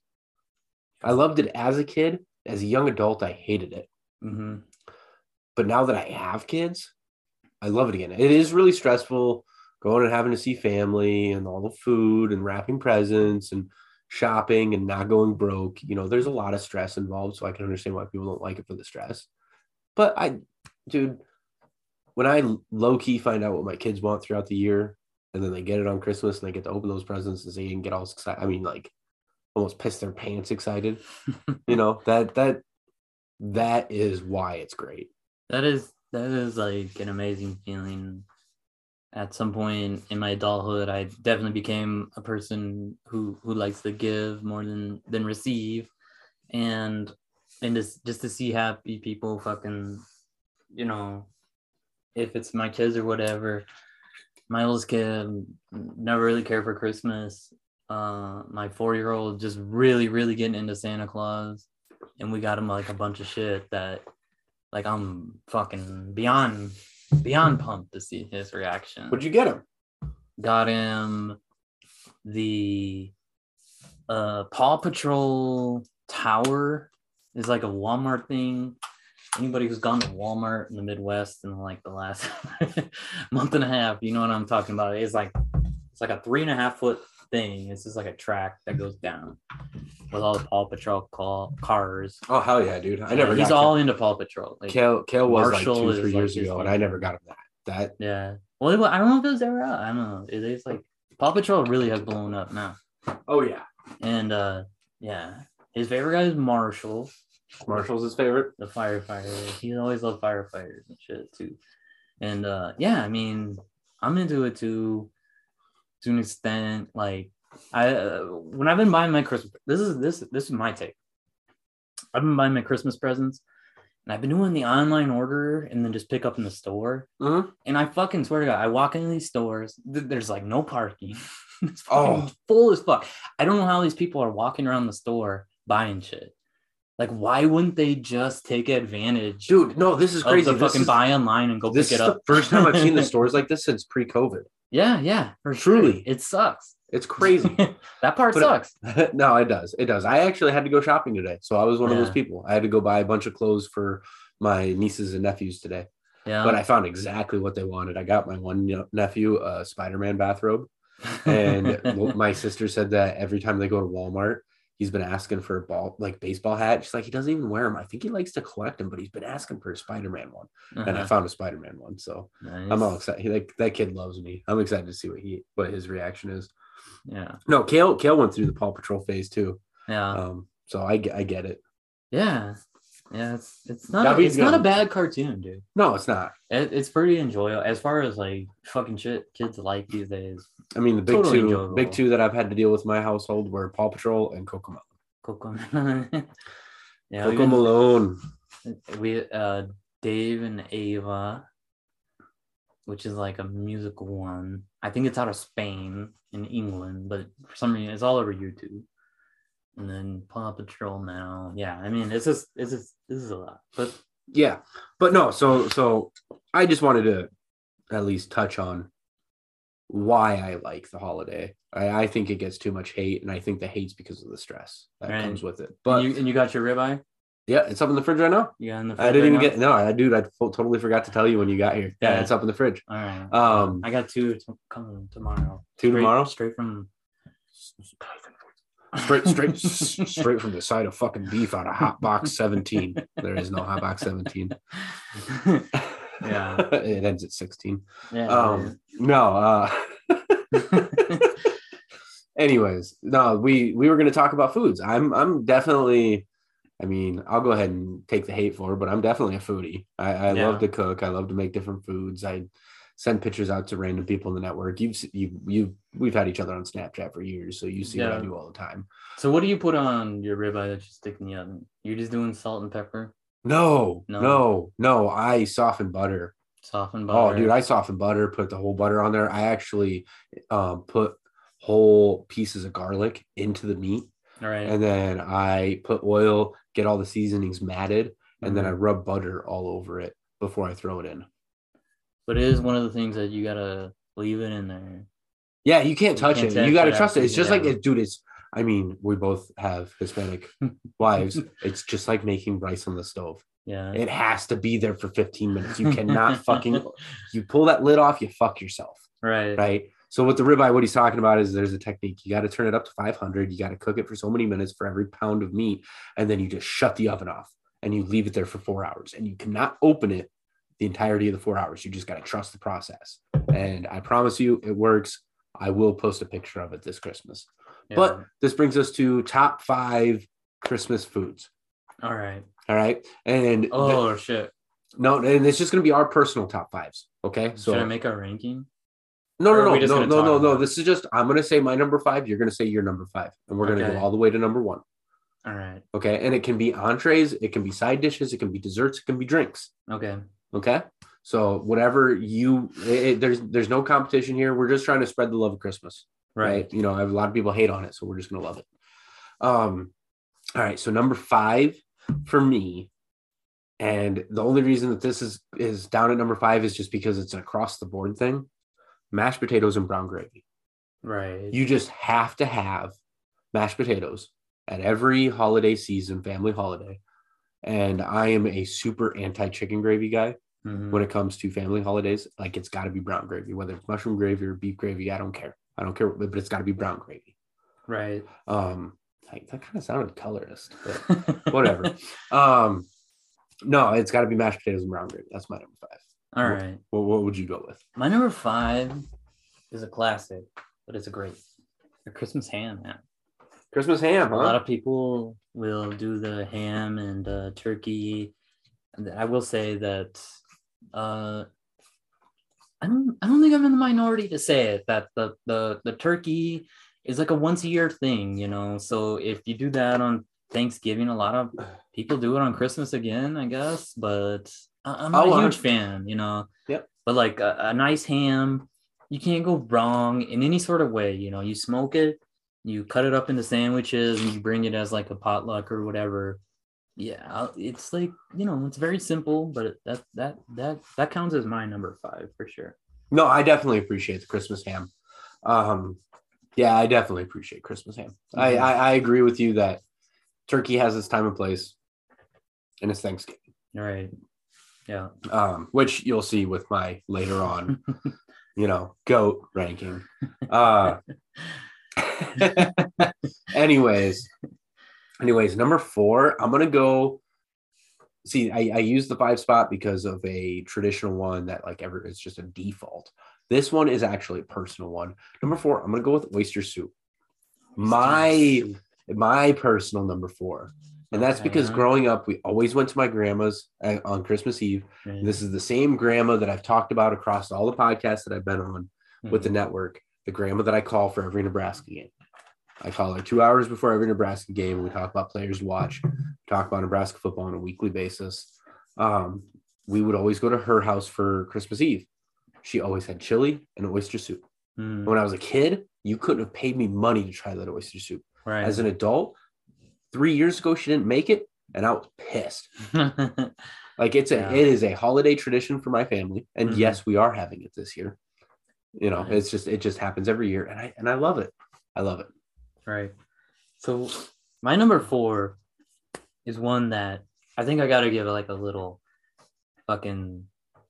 [SPEAKER 2] I loved it as a kid. As a young adult, I hated it.
[SPEAKER 1] hmm
[SPEAKER 2] But now that I have kids, I love it again. It is really stressful going and having to see family and all the food and wrapping presents and shopping and not going broke. You know, there's a lot of stress involved, so I can understand why people don't like it for the stress. But I, dude, when I low key find out what my kids want throughout the year, and then they get it on Christmas and they get to open those presents and see and get all excited. I mean, like almost piss their pants excited. you know that that that is why it's great.
[SPEAKER 1] That is that is like an amazing feeling. At some point in my adulthood, I definitely became a person who who likes to give more than than receive, and and just just to see happy people, fucking, you know, if it's my kids or whatever. My oldest kid never really cared for Christmas. Uh, my four year old just really really getting into Santa Claus, and we got him like a bunch of shit that like I'm fucking beyond beyond pumped to see his reaction.
[SPEAKER 2] What'd you get him?
[SPEAKER 1] Got him the uh Paw Patrol tower is like a Walmart thing. Anybody who's gone to Walmart in the Midwest in like the last month and a half, you know what I'm talking about. It's like it's like a three and a half foot thing. It's just like a track that goes down with all the Paw Patrol call, cars.
[SPEAKER 2] Oh hell yeah, dude! I never.
[SPEAKER 1] He's all into Paw Patrol. Like,
[SPEAKER 2] Kale. Kale was
[SPEAKER 1] Marshall
[SPEAKER 2] like two, three years
[SPEAKER 1] his
[SPEAKER 2] ago, and. I never got him that. That
[SPEAKER 1] Yeah. Well, I don't know if it was ever out. I don't know. It is like Paw Patrol really has blown up now.
[SPEAKER 2] oh yeah,
[SPEAKER 1] And uh yeah. His favorite guy is Marshall,
[SPEAKER 2] Marshall's his favorite.
[SPEAKER 1] the firefighter. He always loved firefighters and shit too. And uh yeah, I mean, I'm into it too to an extent. Like I uh, when I've been buying my Christmas this is this this is my take. I've been buying my Christmas presents and I've been doing the online order and then just pick up in the store.
[SPEAKER 2] Mhm.
[SPEAKER 1] And I fucking swear to God, I walk into these stores, th- there's like no parking. it's
[SPEAKER 2] Oh.
[SPEAKER 1] full as fuck. I don't know how these people are walking around the store buying shit. Like, why wouldn't they just take advantage
[SPEAKER 2] Dude, no, this is crazy.
[SPEAKER 1] fucking
[SPEAKER 2] is,
[SPEAKER 1] buy online and go
[SPEAKER 2] this
[SPEAKER 1] pick
[SPEAKER 2] is
[SPEAKER 1] it
[SPEAKER 2] the
[SPEAKER 1] up?
[SPEAKER 2] first time I've seen the stores like this since pre-COVID.
[SPEAKER 1] Yeah, yeah, for
[SPEAKER 2] Truly.
[SPEAKER 1] sure. It sucks.
[SPEAKER 2] It's crazy.
[SPEAKER 1] that part
[SPEAKER 2] But it-
[SPEAKER 1] sucks.
[SPEAKER 2] no, it does. It does. I actually had to go shopping today, so I was one of those people. I had to go buy a bunch of clothes for my nieces and nephews today.
[SPEAKER 1] yeah.
[SPEAKER 2] But I found exactly what they wanted. I got my one nephew a Spider-Man bathrobe, and my sister said that every time they go to Walmart, he's been asking for a ball like baseball hat. She's like, he doesn't even wear them. I think he likes to collect them, but he's been asking for a Spider-Man one, and I
[SPEAKER 1] Uh-huh.
[SPEAKER 2] found a Spider-Man one. So I'm all excited. He, like that kid loves me. I'm excited to see what he what his reaction is.
[SPEAKER 1] yeah,
[SPEAKER 2] No, Kale Kale went through the Paw Patrol phase too.
[SPEAKER 1] yeah.
[SPEAKER 2] Um, so I get I get it.
[SPEAKER 1] Yeah. Yeah, it's it's not
[SPEAKER 2] That'd
[SPEAKER 1] a,
[SPEAKER 2] be
[SPEAKER 1] it's not a bad cartoon, dude.
[SPEAKER 2] No, it's not.
[SPEAKER 1] It, it's pretty enjoyable as far as like fucking shit kids like these days.
[SPEAKER 2] I mean, the big
[SPEAKER 1] Totally
[SPEAKER 2] two,
[SPEAKER 1] enjoyable.
[SPEAKER 2] big two that I've had to deal with in my household were Paw Patrol and Coco Melon.
[SPEAKER 1] Coco. yeah,
[SPEAKER 2] Coco Malone.
[SPEAKER 1] we uh Dave and Ava, which is like a musical one. I think it's out of Spain in England, but for some reason it's all over YouTube. And then Paw Patrol now. Yeah, I mean it's just it's just this is a lot. But
[SPEAKER 2] Yeah, but no. So so I just wanted to at least touch on why I like the holiday. I, I think it gets too much hate, and I think the hate's because of the stress that
[SPEAKER 1] Right.
[SPEAKER 2] comes with it.
[SPEAKER 1] but
[SPEAKER 2] But
[SPEAKER 1] you and you got your ribeye?
[SPEAKER 2] yeah, it's up in the fridge right now.
[SPEAKER 1] Yeah, in the
[SPEAKER 2] I didn't even
[SPEAKER 1] right
[SPEAKER 2] get no, I dude, I totally forgot to tell you when you got here. Yeah,
[SPEAKER 1] Yeah.
[SPEAKER 2] it's up in the fridge.
[SPEAKER 1] All right.
[SPEAKER 2] Um,
[SPEAKER 1] I got two t- coming tomorrow.
[SPEAKER 2] Two
[SPEAKER 1] Straight-
[SPEAKER 2] tomorrow?
[SPEAKER 1] Straight from
[SPEAKER 2] Straight, straight, straight from the side of fucking beef out of Hot Box 17. There is no Hot Box 17.
[SPEAKER 1] Yeah.
[SPEAKER 2] it ends at 16.
[SPEAKER 1] yeah.
[SPEAKER 2] Um, no, uh, anyways, no, we we were going to talk about foods. I'm I'm definitely. I mean, I'll go ahead and take the hate for it, but I'm definitely a foodie. I, I
[SPEAKER 1] Yeah.
[SPEAKER 2] love to cook. I love to make different foods. I send pictures out to random people in the network. You've you you we've had each other on Snapchat for years, so you see what I do all the time.
[SPEAKER 1] So what do you put on your ribeye that you stick in the oven? You're just doing salt and pepper,
[SPEAKER 2] No,
[SPEAKER 1] No.
[SPEAKER 2] no, no. I soften butter.
[SPEAKER 1] soften butter.
[SPEAKER 2] Oh, dude, I soften butter. Put the whole butter on there. I actually um, put whole pieces of garlic into the meat.
[SPEAKER 1] all right.
[SPEAKER 2] and then I put oil, get all the seasonings matted, and then I
[SPEAKER 1] Mhm.
[SPEAKER 2] rub butter all over it before I throw it in.
[SPEAKER 1] But it is one of the things that you gotta leave it in there.
[SPEAKER 2] Yeah, you can't
[SPEAKER 1] You
[SPEAKER 2] touch
[SPEAKER 1] can't
[SPEAKER 2] it.
[SPEAKER 1] touch
[SPEAKER 2] You got to trust it. It's just like it, dude. It's. I mean, we both have Hispanic wives. It's just like making rice on the stove.
[SPEAKER 1] Yeah.
[SPEAKER 2] It has to be there for 15 minutes. You cannot fucking. You pull that lid off, you fuck yourself.
[SPEAKER 1] right.
[SPEAKER 2] right? So with the ribeye, what he's talking about is there's a technique. You got to turn it up to 500. You got to cook it for so many minutes for every pound of meat, and then you just shut the oven off and you leave it there for four hours. And you cannot open it the entirety of the four hours. You just got to trust the process. And I promise you, it works. I will post a picture of it this Christmas.
[SPEAKER 1] Yeah.
[SPEAKER 2] But this brings us to top five Christmas foods.
[SPEAKER 1] all right.
[SPEAKER 2] All right, and
[SPEAKER 1] Oh shit.
[SPEAKER 2] no, and it's just going to be our personal top fives. Okay, so
[SPEAKER 1] Should I make a ranking?
[SPEAKER 2] No, no, no, no, no, no, no. This is just I'm gonna say my number five. You're gonna say your number five, and we're gonna
[SPEAKER 1] Okay.
[SPEAKER 2] go all the way to number one.
[SPEAKER 1] All right.
[SPEAKER 2] Okay, and it can be entrees, it can be side dishes, it can be desserts, it can be drinks.
[SPEAKER 1] Okay.
[SPEAKER 2] Okay, so whatever you, it, there's there's no competition here. We're just trying to spread the love of Christmas, right?
[SPEAKER 1] Right.
[SPEAKER 2] You know, I have a lot of people hate on it, so we're just gonna love it. Um, all right. So number five for me, and the only reason that this is is down at number five is just because it's an across the board thing: mashed potatoes and brown gravy.
[SPEAKER 1] Right.
[SPEAKER 2] You just have to have mashed potatoes at every holiday season, family holiday. And I am a super anti chicken gravy guy
[SPEAKER 1] Mhm.
[SPEAKER 2] when it comes to family holidays. Like it's got to be brown gravy, whether it's mushroom gravy or beef gravy. I don't care. I don't care, but it's got to be brown gravy.
[SPEAKER 1] Right.
[SPEAKER 2] Um, like, that kind of sounded colorist, but whatever. um, no, it's got to be mashed potatoes and brown gravy. That's my number five.
[SPEAKER 1] All right.
[SPEAKER 2] What, what would you go with?
[SPEAKER 1] My number five is a classic, but it's a great a Christmas ham, man.
[SPEAKER 2] Christmas ham,
[SPEAKER 1] A lot of people will do the ham and uh, turkey. And I will say that uh, I don't I don't think I'm in the minority to say it that the the the turkey is like a once a year thing, you know. So if you do that on Thanksgiving, a lot of people do it on Christmas again, I guess. But I'm not
[SPEAKER 2] Oh,
[SPEAKER 1] a
[SPEAKER 2] I-
[SPEAKER 1] huge fan, you know.
[SPEAKER 2] Yep.
[SPEAKER 1] But like a, a nice ham, you can't go wrong in any sort of way. You know, you smoke it, you cut it up into sandwiches, and you bring it as like a potluck or whatever. Yeah, it's like you know, it's very simple, but that that that that counts as my number five for sure.
[SPEAKER 2] No, I definitely appreciate the Christmas ham. Um, yeah, I definitely appreciate Christmas ham. I,
[SPEAKER 1] Mhm.
[SPEAKER 2] I I agree with you that turkey has its time and place, and it's Thanksgiving.
[SPEAKER 1] All right. Yeah.
[SPEAKER 2] Um, which you'll see with my later on, you know, goat ranking. Uh, anyways, anyways, number four, I'm gonna go. See, I, I use the five spot because of a traditional one that like ever is just a default. This one is actually a personal one. Number four, I'm gonna go with oyster soup. My my personal number four And that's because growing up, we always went to my grandma's uh, on Christmas Eve. This is the same grandma that I've talked about across all the podcasts that I've been on with the
[SPEAKER 1] Mhm.
[SPEAKER 2] network, the grandma that I call for every Nebraska game. I call her two hours before every Nebraska game. We talk about players to watch, talk about Nebraska football on a weekly basis. Um, we would always go to her house for Christmas Eve. She always had chili and oyster soup.
[SPEAKER 1] Mm,
[SPEAKER 2] When I was a kid, you couldn't have paid me money to try that oyster soup.
[SPEAKER 1] right.
[SPEAKER 2] As an adult, three years ago, she didn't make it, and I was pissed. Like it's a
[SPEAKER 1] Yeah.
[SPEAKER 2] it is a holiday tradition for my family, and
[SPEAKER 1] Mhm.
[SPEAKER 2] yes, we are having it this year. You know,
[SPEAKER 1] Right.
[SPEAKER 2] it's just it just happens every year, and I and I love it. I love it.
[SPEAKER 1] Right. So my number four is one that I think I gotta give like a little fucking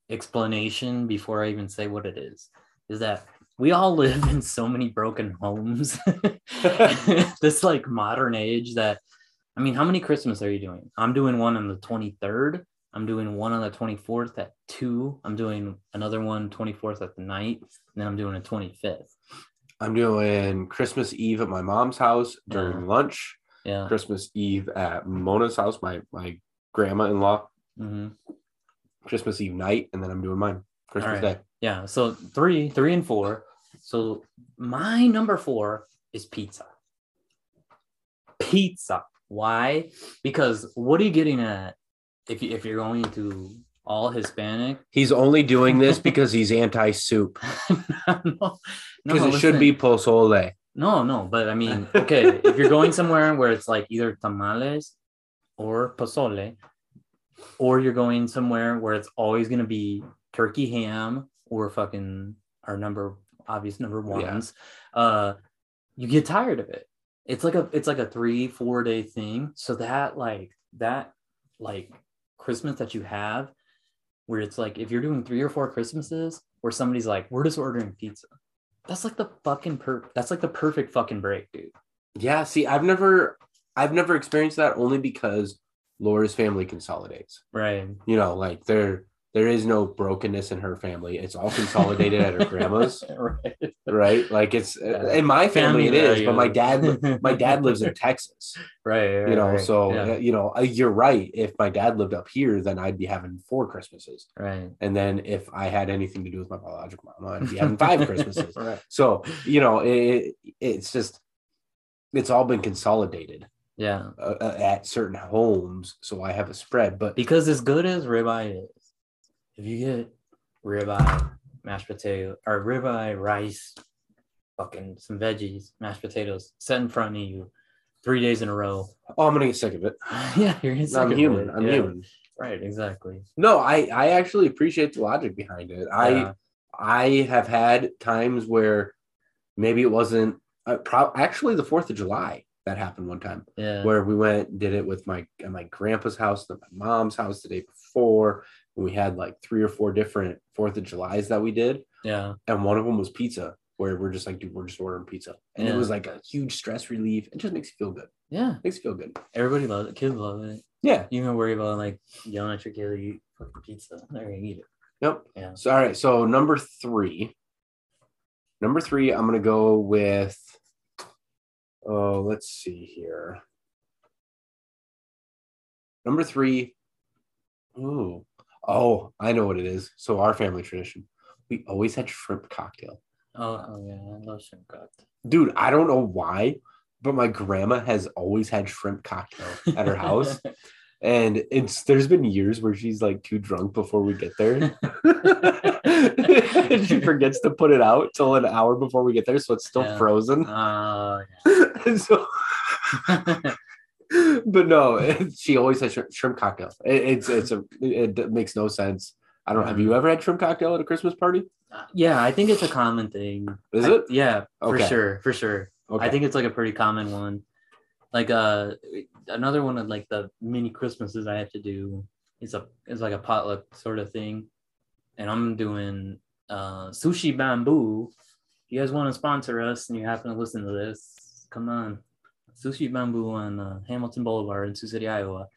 [SPEAKER 1] explanation before I even say what it is. Is that we all live in so many broken homes. this like modern age that I mean, how many Christmas are you doing? I'm doing one on the 23rd. I'm doing one on the 24th at 2. I'm doing another one 24th at the night. And then I'm doing a 25th.
[SPEAKER 2] I'm doing Christmas Eve at my mom's house during
[SPEAKER 1] Yeah.
[SPEAKER 2] lunch.
[SPEAKER 1] Yeah.
[SPEAKER 2] Christmas Eve at Mona's house, my my grandma-in-law.
[SPEAKER 1] hmm
[SPEAKER 2] Christmas Eve night, and then I'm doing mine Christmas
[SPEAKER 1] right.
[SPEAKER 2] Day.
[SPEAKER 1] Yeah. So three, three, and four. So my number four is pizza. Pizza. Why? Because what are you getting at if you if you're going to all Hispanic?
[SPEAKER 2] He's only doing this because he's anti-soup.
[SPEAKER 1] no, no,
[SPEAKER 2] Because it should be pozole.
[SPEAKER 1] No, no, but I mean, okay, if you're going somewhere where it's like either tamales or pozole, or you're going somewhere where it's always gonna be turkey ham or fucking our number obvious number
[SPEAKER 2] Yeah.
[SPEAKER 1] ones, uh, you get tired of it. It's like a it's like a three four day thing. So that like that like Christmas that you have, where it's like if you're doing three or four Christmases where somebody's like, we're just ordering pizza. That's like the fucking per. That's like the perfect fucking break, dude.
[SPEAKER 2] Yeah, see, I've never I've never experienced that only because Laura's family consolidates.
[SPEAKER 1] Right.
[SPEAKER 2] You know, like there there is no brokenness in her family. It's all consolidated at her grandma's,
[SPEAKER 1] right.
[SPEAKER 2] right? Like it's
[SPEAKER 1] Yeah.
[SPEAKER 2] in my family, it is, but my dad my dad lives in Texas.
[SPEAKER 1] Right. right,
[SPEAKER 2] You know,
[SPEAKER 1] right.
[SPEAKER 2] so
[SPEAKER 1] yeah,
[SPEAKER 2] uh, you know, uh, you're right. If my dad lived up here, then I'd be having four Christmases.
[SPEAKER 1] right.
[SPEAKER 2] And then if I had anything to do with my biological mom, I'd be having five Christmases.
[SPEAKER 1] right.
[SPEAKER 2] So, you know, it, it's just it's all been consolidated.
[SPEAKER 1] Yeah.
[SPEAKER 2] uh, uh, at certain homes, so I have a spread. But
[SPEAKER 1] Because as good as ribeye is, if you get ribeye, mashed potato, or ribeye, rice, fucking some veggies, mashed potatoes set in front of you three days in a row.
[SPEAKER 2] oh, I'm gonna get sick of it.
[SPEAKER 1] yeah, you're gonna
[SPEAKER 2] I'm
[SPEAKER 1] of
[SPEAKER 2] human.
[SPEAKER 1] it.
[SPEAKER 2] I'm
[SPEAKER 1] Yeah.
[SPEAKER 2] human.
[SPEAKER 1] Right. Exactly.
[SPEAKER 2] No, I I actually appreciate the logic behind it. I
[SPEAKER 1] Yeah.
[SPEAKER 2] I have had times where maybe it wasn't uh, pro- actually the Fourth of July that happened one time
[SPEAKER 1] Yeah.
[SPEAKER 2] where we went and did it with my my grandpa's house, then my mom's house the day before. We had like three or four different Fourth of Julys that we did,
[SPEAKER 1] yeah.
[SPEAKER 2] and one of them was pizza. Where we're just like, dude, we're just ordering pizza, and it was like a huge stress relief. It just makes you feel good.
[SPEAKER 1] Yeah.
[SPEAKER 2] Makes you feel good.
[SPEAKER 1] Everybody loves it. Kids love it.
[SPEAKER 2] Yeah.
[SPEAKER 1] You don't worry about like yelling at your kid, you eat fucking pizza. They're gonna eat it.
[SPEAKER 2] Yep.
[SPEAKER 1] Yeah.
[SPEAKER 2] So all right. So number three. Number three, I'm gonna go with. Oh, let's see here. Number three. Ooh. Oh, I know what it is. So our family tradition. We always had shrimp cocktail.
[SPEAKER 1] Oh, oh yeah, I love shrimp cocktail.
[SPEAKER 2] Dude, I don't know why, but my grandma has always had shrimp cocktail at her house. And it's there's been years where she's like too drunk before we get there. and she forgets to put it out till an hour before we get there, so it's still
[SPEAKER 1] Yeah.
[SPEAKER 2] frozen.
[SPEAKER 1] Oh
[SPEAKER 2] And so,
[SPEAKER 1] yeah.
[SPEAKER 2] But no, she always has shrimp, shrimp cocktail. It, it's it's a it, makes no sense. I don't. Have you ever had shrimp cocktail at a Christmas party?
[SPEAKER 1] yeah, I think it's a common thing.
[SPEAKER 2] Is
[SPEAKER 1] I-
[SPEAKER 2] it?
[SPEAKER 1] Yeah, for
[SPEAKER 2] Okay.
[SPEAKER 1] sure, for sure.
[SPEAKER 2] Okay.
[SPEAKER 1] I think it's like a pretty common one. Like uh another one of like the mini Christmases I have to do is a is like a potluck sort of thing. And I'm doing uh sushi bamboo. If you guys want to sponsor us and you happen to listen to this, come on. Sushi bamboo on uh, Hamilton Boulevard in Sioux City, Iowa.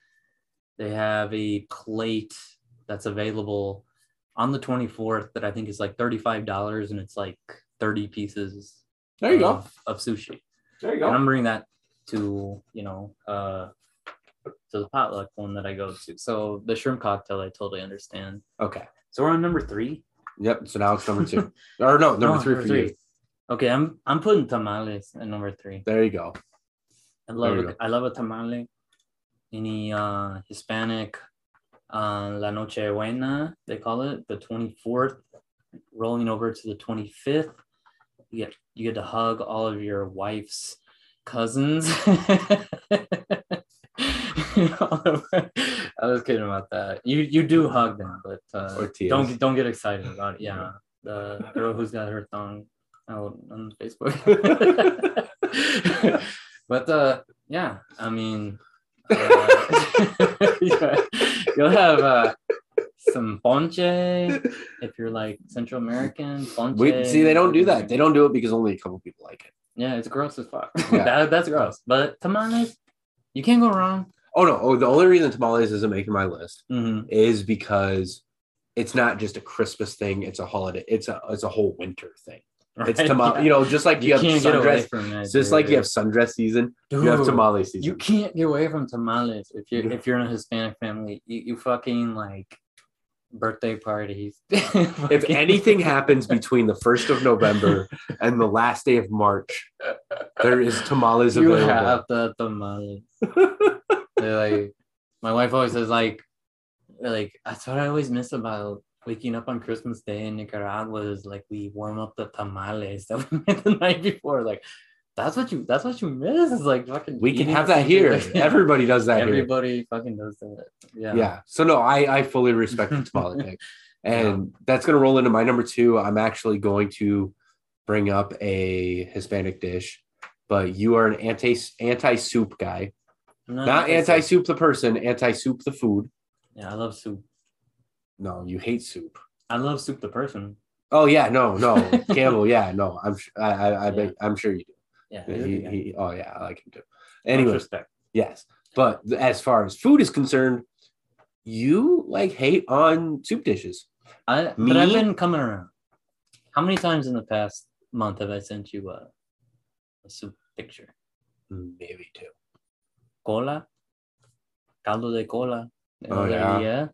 [SPEAKER 1] They have a plate that's available on the 24th that I think is like $35 and it's like 30 pieces
[SPEAKER 2] there you go.
[SPEAKER 1] of, of sushi.
[SPEAKER 2] There you
[SPEAKER 1] And
[SPEAKER 2] go.
[SPEAKER 1] I'm bringing that to, you know, uh, to the potluck one that I go to. So the shrimp cocktail, I totally understand.
[SPEAKER 2] Okay.
[SPEAKER 1] So we're on number three.
[SPEAKER 2] Yep. So now it's number two. or no, number
[SPEAKER 1] No,
[SPEAKER 2] three for you.
[SPEAKER 1] Okay, I'm I'm putting tamales at number three.
[SPEAKER 2] There you go.
[SPEAKER 1] I love
[SPEAKER 2] There you
[SPEAKER 1] a, I love a tamale. Any uh Hispanic uh La Noche Buena, they call it, the 24th, rolling over to the 25th. You get you get to hug all of your wife's cousins. I was kidding about that. You you do hug them, but uh, don't don't get excited about it. Yeah, the girl who's got her thong out on Facebook. but uh, yeah, I mean, uh, yeah, you'll have uh, some ponche if you're like Central American. Ponche.
[SPEAKER 2] We see they don't do that. They don't do it because only a couple people like it.
[SPEAKER 1] Yeah, it's gross as fuck.
[SPEAKER 2] Yeah.
[SPEAKER 1] that, that's gross. But tamales, you can't go wrong.
[SPEAKER 2] Oh no! Oh, the only reason tamales isn't making my list
[SPEAKER 1] Mhm.
[SPEAKER 2] is because it's not just a Christmas thing. It's a holiday. It's a it's a whole winter thing. It's
[SPEAKER 1] Right?
[SPEAKER 2] tamale.
[SPEAKER 1] Yeah.
[SPEAKER 2] You know, just like you,
[SPEAKER 1] you
[SPEAKER 2] have
[SPEAKER 1] can't get away
[SPEAKER 2] sundress. It's just like you have sundress season. You have
[SPEAKER 1] Dude,
[SPEAKER 2] tamale season.
[SPEAKER 1] You can't get away from tamales if you're if you're in a Hispanic family. You, you fucking like birthday parties.
[SPEAKER 2] if anything happens between the first of November and the last day of March, there is tamales
[SPEAKER 1] you
[SPEAKER 2] available.
[SPEAKER 1] have the tamales. They're like my wife always says like like that's what I always miss about waking up on Christmas Day in Nicaragua is like we warm up the tamales that we made the night before. Like that's what you that's what you miss is like fucking
[SPEAKER 2] we can have that here.
[SPEAKER 1] like-
[SPEAKER 2] Everybody does that here.
[SPEAKER 1] Everybody fucking does that. Yeah.
[SPEAKER 2] Yeah. So no, I I fully respect the tamale thing, and that's gonna roll into my number two. I'm actually going to bring up a Hispanic dish, but you are an anti anti soup guy,
[SPEAKER 1] I'm
[SPEAKER 2] not
[SPEAKER 1] gonna
[SPEAKER 2] anti soup the person, anti soup the food.
[SPEAKER 1] Yeah, I love soup.
[SPEAKER 2] No, you hate soup.
[SPEAKER 1] I love soup the person.
[SPEAKER 2] Oh yeah, no, no, Campbell. Yeah, no, I'm I I, I
[SPEAKER 1] Yeah.
[SPEAKER 2] bet, I'm sure you do.
[SPEAKER 1] Yeah.
[SPEAKER 2] He,
[SPEAKER 1] yeah.
[SPEAKER 2] he, oh yeah, I like him too. Anyway, yes, but as far as food is concerned, you like hate on soup dishes.
[SPEAKER 1] I but I've been coming around. How many times in the past month have I sent you a, a soup picture?
[SPEAKER 2] Maybe two.
[SPEAKER 1] Cola, caldo de cola.
[SPEAKER 2] Oh, yeah.
[SPEAKER 1] yeah.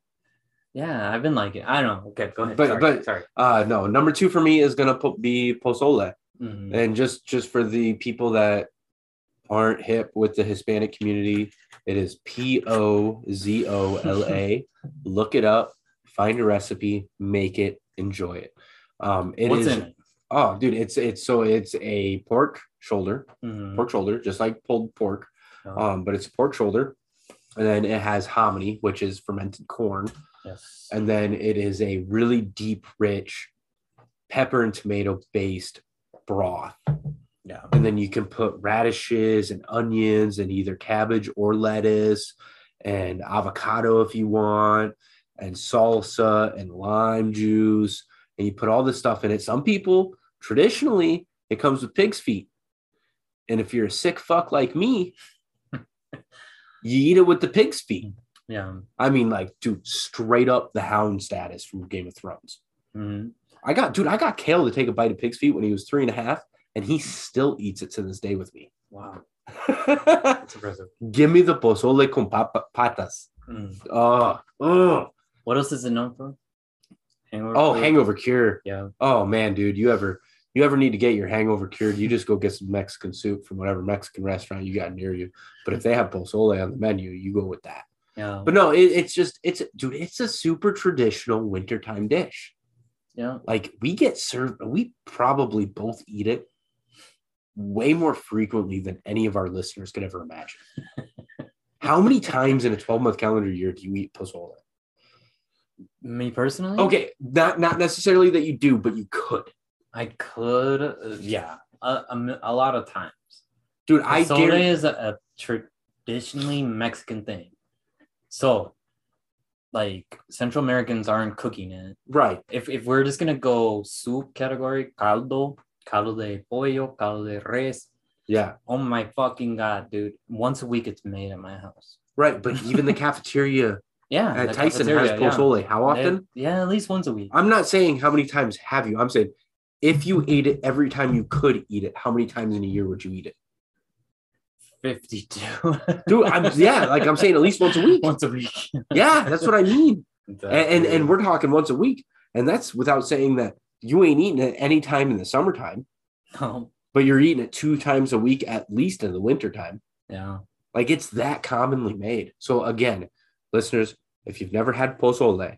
[SPEAKER 1] Yeah, I've been liking. I don't know. Okay, go ahead.
[SPEAKER 2] But-
[SPEAKER 1] sorry,
[SPEAKER 2] but-
[SPEAKER 1] sorry.
[SPEAKER 2] Uh no, number two for me is gonna po- be pozole,
[SPEAKER 1] Mhm.
[SPEAKER 2] and just just for the people that aren't hip with the Hispanic community, it is P O Z O L A. Look it up, find a recipe, make it, enjoy it. Um, it
[SPEAKER 1] What's
[SPEAKER 2] is-
[SPEAKER 1] in it?
[SPEAKER 2] oh, dude, it's it's so it's a pork shoulder,
[SPEAKER 1] Mhm.
[SPEAKER 2] pork shoulder, just like pulled pork,
[SPEAKER 1] Oh,
[SPEAKER 2] um, but it's a pork shoulder, and then it has hominy, which is fermented corn,
[SPEAKER 1] yes.
[SPEAKER 2] and then it is a really deep, rich pepper and tomato based broth.
[SPEAKER 1] yeah.
[SPEAKER 2] And then you can put radishes and onions and either cabbage or lettuce and avocado if you want, and salsa and lime juice. And you put all this stuff in it. Some people traditionally it comes with pig's feet. And if you're a sick fuck like me, you eat it with the pig's feet.
[SPEAKER 1] Yeah.
[SPEAKER 2] I mean, like, dude, straight up the hound status from Game of Thrones.
[SPEAKER 1] Mhm.
[SPEAKER 2] I got, dude, I got Kale to take a bite of pig's feet when he was three and a half, and he still eats it to this day with me.
[SPEAKER 1] Wow. That's impressive.
[SPEAKER 2] Give me the pozole con patas.
[SPEAKER 1] Mm.
[SPEAKER 2] Oh, oh,
[SPEAKER 1] What else is it known for? Hangover.
[SPEAKER 2] oh,
[SPEAKER 1] food?
[SPEAKER 2] hangover cure.
[SPEAKER 1] Yeah.
[SPEAKER 2] Oh man, dude, you ever, you ever need to get your hangover cured? You just go get some Mexican soup from whatever Mexican restaurant you got near you. But if they have pozole on the menu, you go with that.
[SPEAKER 1] Yeah.
[SPEAKER 2] But no, it, it's just, it's, dude, it's a super traditional wintertime dish.
[SPEAKER 1] yeah.
[SPEAKER 2] like we get served we probably both eat it way more frequently than any of our listeners could ever imagine how many times in a 12 month calendar year do you eat pozole
[SPEAKER 1] Me personally.
[SPEAKER 2] okay not not necessarily that you do but you could
[SPEAKER 1] I could. uh, yeah. A, a, a lot of times.
[SPEAKER 2] dude i
[SPEAKER 1] Pozole
[SPEAKER 2] guarantee
[SPEAKER 1] is a, a traditionally Mexican thing. So, like Central Americans aren't cooking it.
[SPEAKER 2] right
[SPEAKER 1] If if we're just gonna go soup category, caldo, caldo de pollo, caldo de res.
[SPEAKER 2] yeah
[SPEAKER 1] Oh my fucking god, dude! Once a week it's made at my house.
[SPEAKER 2] right but even the cafeteria
[SPEAKER 1] Yeah,
[SPEAKER 2] at tyson has
[SPEAKER 1] cafeteria, yeah.
[SPEAKER 2] pozole how often
[SPEAKER 1] They- yeah, at least once a week.
[SPEAKER 2] i'm not saying how many times have you i'm saying if you ate it every time you could eat it how many times in a year would you eat it
[SPEAKER 1] 52.
[SPEAKER 2] Dude, I'm yeah, like I'm saying at least once a week.
[SPEAKER 1] once a week.
[SPEAKER 2] Yeah, that's what I mean. And, and and we're talking once a week. And that's without saying that you ain't eating it any time in the summertime,
[SPEAKER 1] no.
[SPEAKER 2] but you're eating it two times a week at least in the wintertime.
[SPEAKER 1] Yeah.
[SPEAKER 2] Like it's that commonly made. So again, listeners, if you've never had pozole,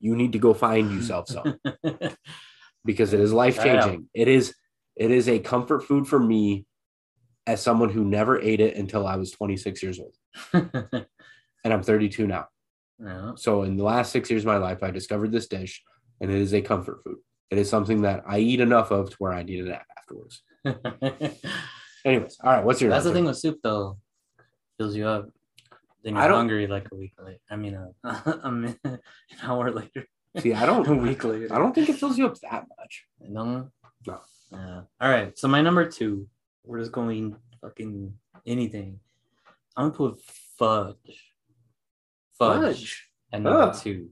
[SPEAKER 2] you need to go find yourself some because it is life changing. It is it is a comfort food for me as someone who never ate it until I was 26 years old. And I'm 32 now.
[SPEAKER 1] yeah.
[SPEAKER 2] So in the last 6 years of my life I discovered this dish and it is a comfort food. It is something that I eat enough of to where I need a nap afterwards. Anyways, all right, what's your
[SPEAKER 1] That's the thing with soup, though. Fills you up. Then you're hungry like a week later. I mean, uh, a minute, an hour later.
[SPEAKER 2] See, I don't
[SPEAKER 1] week later.
[SPEAKER 2] I don't think it fills you up that much.
[SPEAKER 1] No.
[SPEAKER 2] No.
[SPEAKER 1] Yeah. All right. So my number two, we're just going fucking anything. I'm gonna put fudge. Fudge,
[SPEAKER 2] Fudge.
[SPEAKER 1] at number
[SPEAKER 2] Ah.
[SPEAKER 1] two.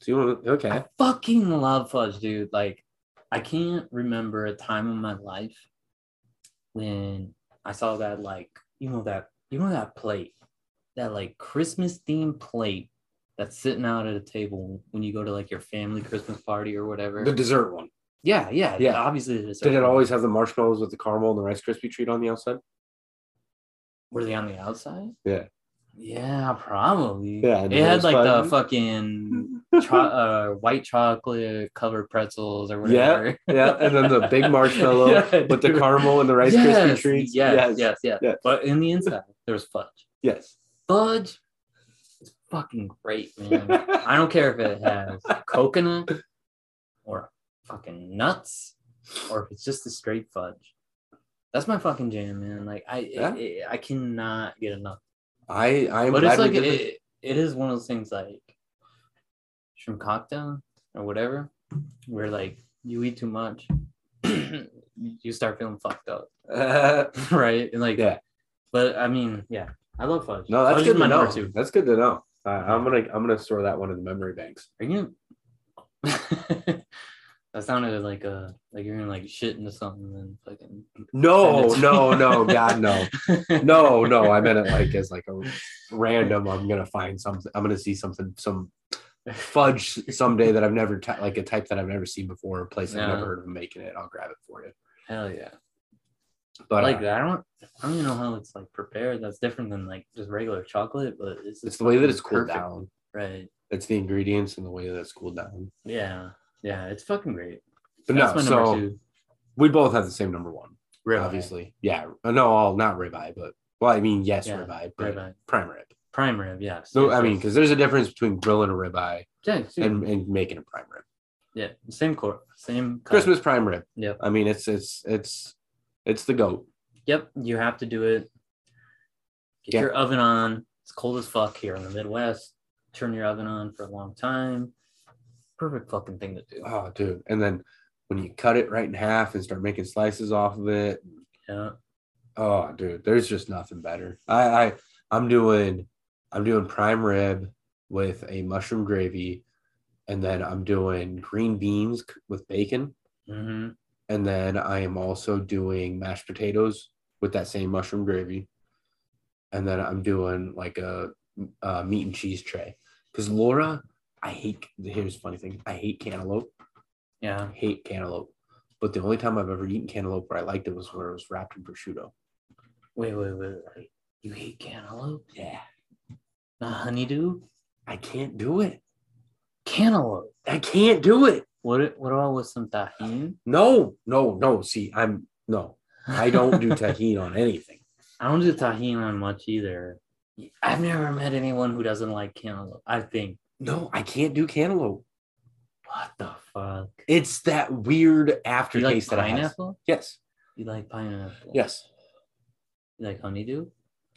[SPEAKER 2] So you want okay.
[SPEAKER 1] I fucking love fudge, dude. Like, I can't remember a time in my life when I saw that, like, you know that, you know that plate, that like Christmas themed plate that's sitting out at a table when you go to like your family Christmas party or whatever.
[SPEAKER 2] The dessert one.
[SPEAKER 1] yeah, yeah,
[SPEAKER 2] Yeah.
[SPEAKER 1] Obviously, it is.
[SPEAKER 2] Did it always have the marshmallows with the caramel and the Rice Krispie treat on the outside?
[SPEAKER 1] Were they on the outside?
[SPEAKER 2] Yeah.
[SPEAKER 1] Yeah, probably.
[SPEAKER 2] Yeah,
[SPEAKER 1] It had like the fucking cho- uh, white chocolate covered pretzels or whatever.
[SPEAKER 2] Yeah, yeah, and then the big marshmallow
[SPEAKER 1] Yeah,
[SPEAKER 2] with the caramel and the Rice Krispie treats.
[SPEAKER 1] Yes, yes, yes,
[SPEAKER 2] yes.
[SPEAKER 1] But in the inside, there was fudge.
[SPEAKER 2] yes.
[SPEAKER 1] Fudge fucking great, man. I don't care if it has coconut or fucking nuts or if it's just a straight fudge. That's my fucking jam, man. Like I,
[SPEAKER 2] Yeah.
[SPEAKER 1] I, I cannot get enough.
[SPEAKER 2] I I'm
[SPEAKER 1] but it's like it, it is one of those things like shrimp cocktail or whatever, where like you eat too much, you start feeling fucked up, right? And like,
[SPEAKER 2] Yeah.
[SPEAKER 1] But I mean, yeah, I love fudge.
[SPEAKER 2] no, that's
[SPEAKER 1] fudge
[SPEAKER 2] good to know. That's good to know. Uh, I'm gonna I'm gonna store that one in the memory banks.
[SPEAKER 1] Are you? that sounded like a like you're gonna like shit into something and then fucking.
[SPEAKER 2] No,
[SPEAKER 1] Send it to
[SPEAKER 2] no, no, God, no, no, no. I meant it like as like a random. I'm gonna find something. I'm gonna see something, some fudge someday that I've never ty- like a type that I've never seen before, a place I've never heard of making it. I'll grab it for you.
[SPEAKER 1] Hell yeah!
[SPEAKER 2] But
[SPEAKER 1] like
[SPEAKER 2] uh.
[SPEAKER 1] I don't. I don't even know how it's like prepared. That's different than like just regular chocolate, but it's
[SPEAKER 2] it's the way that it's cooled
[SPEAKER 1] perfect.
[SPEAKER 2] down.
[SPEAKER 1] Right.
[SPEAKER 2] It's the ingredients and the way that it's cooled down.
[SPEAKER 1] Yeah. Yeah. It's fucking great.
[SPEAKER 2] But
[SPEAKER 1] That's
[SPEAKER 2] no, so
[SPEAKER 1] two.
[SPEAKER 2] we both have the same number one,
[SPEAKER 1] Ribeye.
[SPEAKER 2] obviously. Yeah, Uh, no, all not ribeye, but well, I mean, yes,
[SPEAKER 1] Yeah,
[SPEAKER 2] ribeye, but
[SPEAKER 1] Ribeye.
[SPEAKER 2] prime rib.
[SPEAKER 1] Prime rib. Yes.
[SPEAKER 2] No,
[SPEAKER 1] yes,
[SPEAKER 2] I mean, because there's a difference between grilling a ribeye
[SPEAKER 1] yeah,
[SPEAKER 2] and, and making a prime rib.
[SPEAKER 1] yeah, same core, same cut.
[SPEAKER 2] Christmas prime rib.
[SPEAKER 1] Yeah,
[SPEAKER 2] I mean, it's it's it's it's the goat.
[SPEAKER 1] Yep, you have to do it. Get
[SPEAKER 2] Yeah.
[SPEAKER 1] your oven on. It's cold as fuck here in the Midwest. Turn your oven on for a long time. Perfect fucking thing to do.
[SPEAKER 2] Oh, dude! And then when you cut it right in half and start making slices off of it,
[SPEAKER 1] Yeah.
[SPEAKER 2] oh, dude, there's just nothing better. I I I'm doing I'm doing prime rib with a mushroom gravy, and then I'm doing green beans with bacon,
[SPEAKER 1] hmm
[SPEAKER 2] and then I am also doing mashed potatoes with that same mushroom gravy, and then I'm doing like a, a meat and cheese tray. Because Laura, I hate. Here's the funny thing: I hate cantaloupe.
[SPEAKER 1] Yeah.
[SPEAKER 2] hate cantaloupe. But the only time I've ever eaten cantaloupe where I liked it was where it was wrapped in prosciutto.
[SPEAKER 1] Wait, wait, wait, wait. You hate cantaloupe?
[SPEAKER 2] Yeah.
[SPEAKER 1] Not honeydew?
[SPEAKER 2] I can't do it.
[SPEAKER 1] Cantaloupe.
[SPEAKER 2] I can't do it.
[SPEAKER 1] What what about with some tahini?
[SPEAKER 2] No, no, no. See, I'm no, I don't do tahini on anything.
[SPEAKER 1] I don't do tahini on much either. I've never met anyone who doesn't like cantaloupe. I think.
[SPEAKER 2] No, I can't do cantaloupe.
[SPEAKER 1] What the fuck?
[SPEAKER 2] It's that weird
[SPEAKER 1] you like
[SPEAKER 2] aftertaste that has.
[SPEAKER 1] pineapple?
[SPEAKER 2] Yes.
[SPEAKER 1] You like pineapple?
[SPEAKER 2] Yes.
[SPEAKER 1] You like honeydew?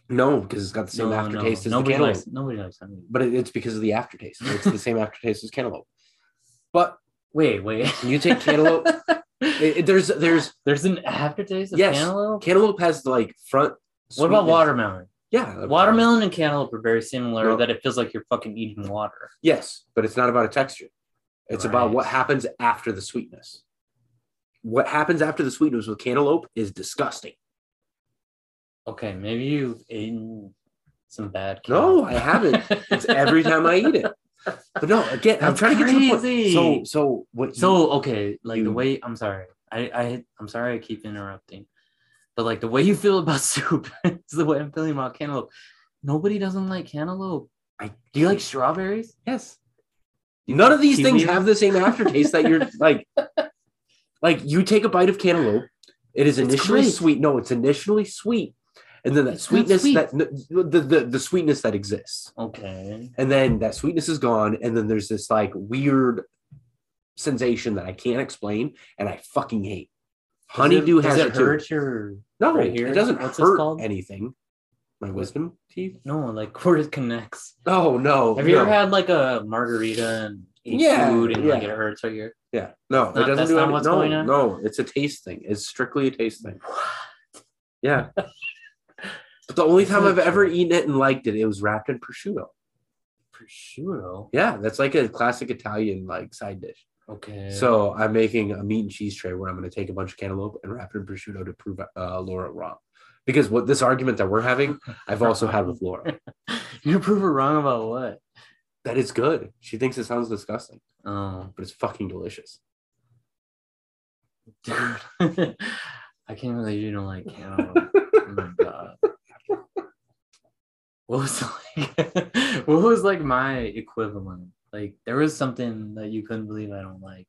[SPEAKER 2] No, because it's got the same
[SPEAKER 1] No,
[SPEAKER 2] aftertaste
[SPEAKER 1] no.
[SPEAKER 2] as
[SPEAKER 1] Nobody
[SPEAKER 2] the cantaloupe.
[SPEAKER 1] likes nobody likes honeydew.
[SPEAKER 2] But it, it's because of the aftertaste. It's the same aftertaste as cantaloupe. But
[SPEAKER 1] Wait, wait.
[SPEAKER 2] you take cantaloupe. it, it- there's there's
[SPEAKER 1] There's an aftertaste of
[SPEAKER 2] Yes.
[SPEAKER 1] cantaloupe.
[SPEAKER 2] cantaloupe has like front.
[SPEAKER 1] What about
[SPEAKER 2] sweetness.
[SPEAKER 1] watermelon?
[SPEAKER 2] Yeah,
[SPEAKER 1] Watermelon and cantaloupe are very similar.
[SPEAKER 2] No.
[SPEAKER 1] That it feels like you're fucking eating water.
[SPEAKER 2] Yes, but it's not about a texture. It's about what happens after the sweetness. What happens after the sweetness with cantaloupe is disgusting.
[SPEAKER 1] Okay, maybe you've eaten some bad.
[SPEAKER 2] No. I haven't. It's every time I eat it. But no, again, I'm trying to get to the point. So, so what?
[SPEAKER 1] So okay, like the way I'm sorry, I I I'm sorry I keep interrupting, but like the way you feel about soup is the way I'm feeling about cantaloupe. Nobody doesn't like cantaloupe.
[SPEAKER 2] I
[SPEAKER 1] Do you like strawberries?
[SPEAKER 2] Yes. None of these things
[SPEAKER 1] Kiwi?
[SPEAKER 2] have the same aftertaste that you're like. Like you take a bite of cantaloupe, it is initially sweet. No, it's initially sweet, and then that
[SPEAKER 1] It's
[SPEAKER 2] sweetness
[SPEAKER 1] sweet.
[SPEAKER 2] that the, the the sweetness that exists,
[SPEAKER 1] Okay.
[SPEAKER 2] and then that sweetness is gone, and then there's this like weird sensation that I can't explain, and I fucking hate. Honeydew
[SPEAKER 1] does
[SPEAKER 2] has
[SPEAKER 1] it,
[SPEAKER 2] it, too.
[SPEAKER 1] hurt your
[SPEAKER 2] No,
[SPEAKER 1] right here?
[SPEAKER 2] it doesn't
[SPEAKER 1] What's
[SPEAKER 2] hurt
[SPEAKER 1] called?
[SPEAKER 2] anything. My wisdom teeth.
[SPEAKER 1] no like where it connects?
[SPEAKER 2] Oh no!
[SPEAKER 1] Have you ever had like a margarita and
[SPEAKER 2] Yeah,
[SPEAKER 1] food and like it hurts right here?
[SPEAKER 2] Yeah, no,
[SPEAKER 1] not-
[SPEAKER 2] it doesn't do
[SPEAKER 1] not
[SPEAKER 2] any-
[SPEAKER 1] what's
[SPEAKER 2] no? No, it's a taste thing. It's strictly a taste thing. Yeah. but the only time I've ever eaten it and liked it, it was wrapped in prosciutto.
[SPEAKER 1] Prosciutto.
[SPEAKER 2] Yeah, that's like a classic Italian like side dish.
[SPEAKER 1] Okay.
[SPEAKER 2] So I'm making a meat and cheese tray where I'm going to take a bunch of cantaloupe and wrap it in prosciutto to prove uh, Laura wrong. Because what this argument that we're having, I've also had with Laura.
[SPEAKER 1] you prove her wrong about what?
[SPEAKER 2] That is good. She thinks it sounds disgusting,
[SPEAKER 1] Oh,
[SPEAKER 2] but it's fucking delicious.
[SPEAKER 1] dude. I can't believe you don't like cantaloupe. oh my god. What was like what was like my equivalent? Like there was something that you couldn't believe I don't like.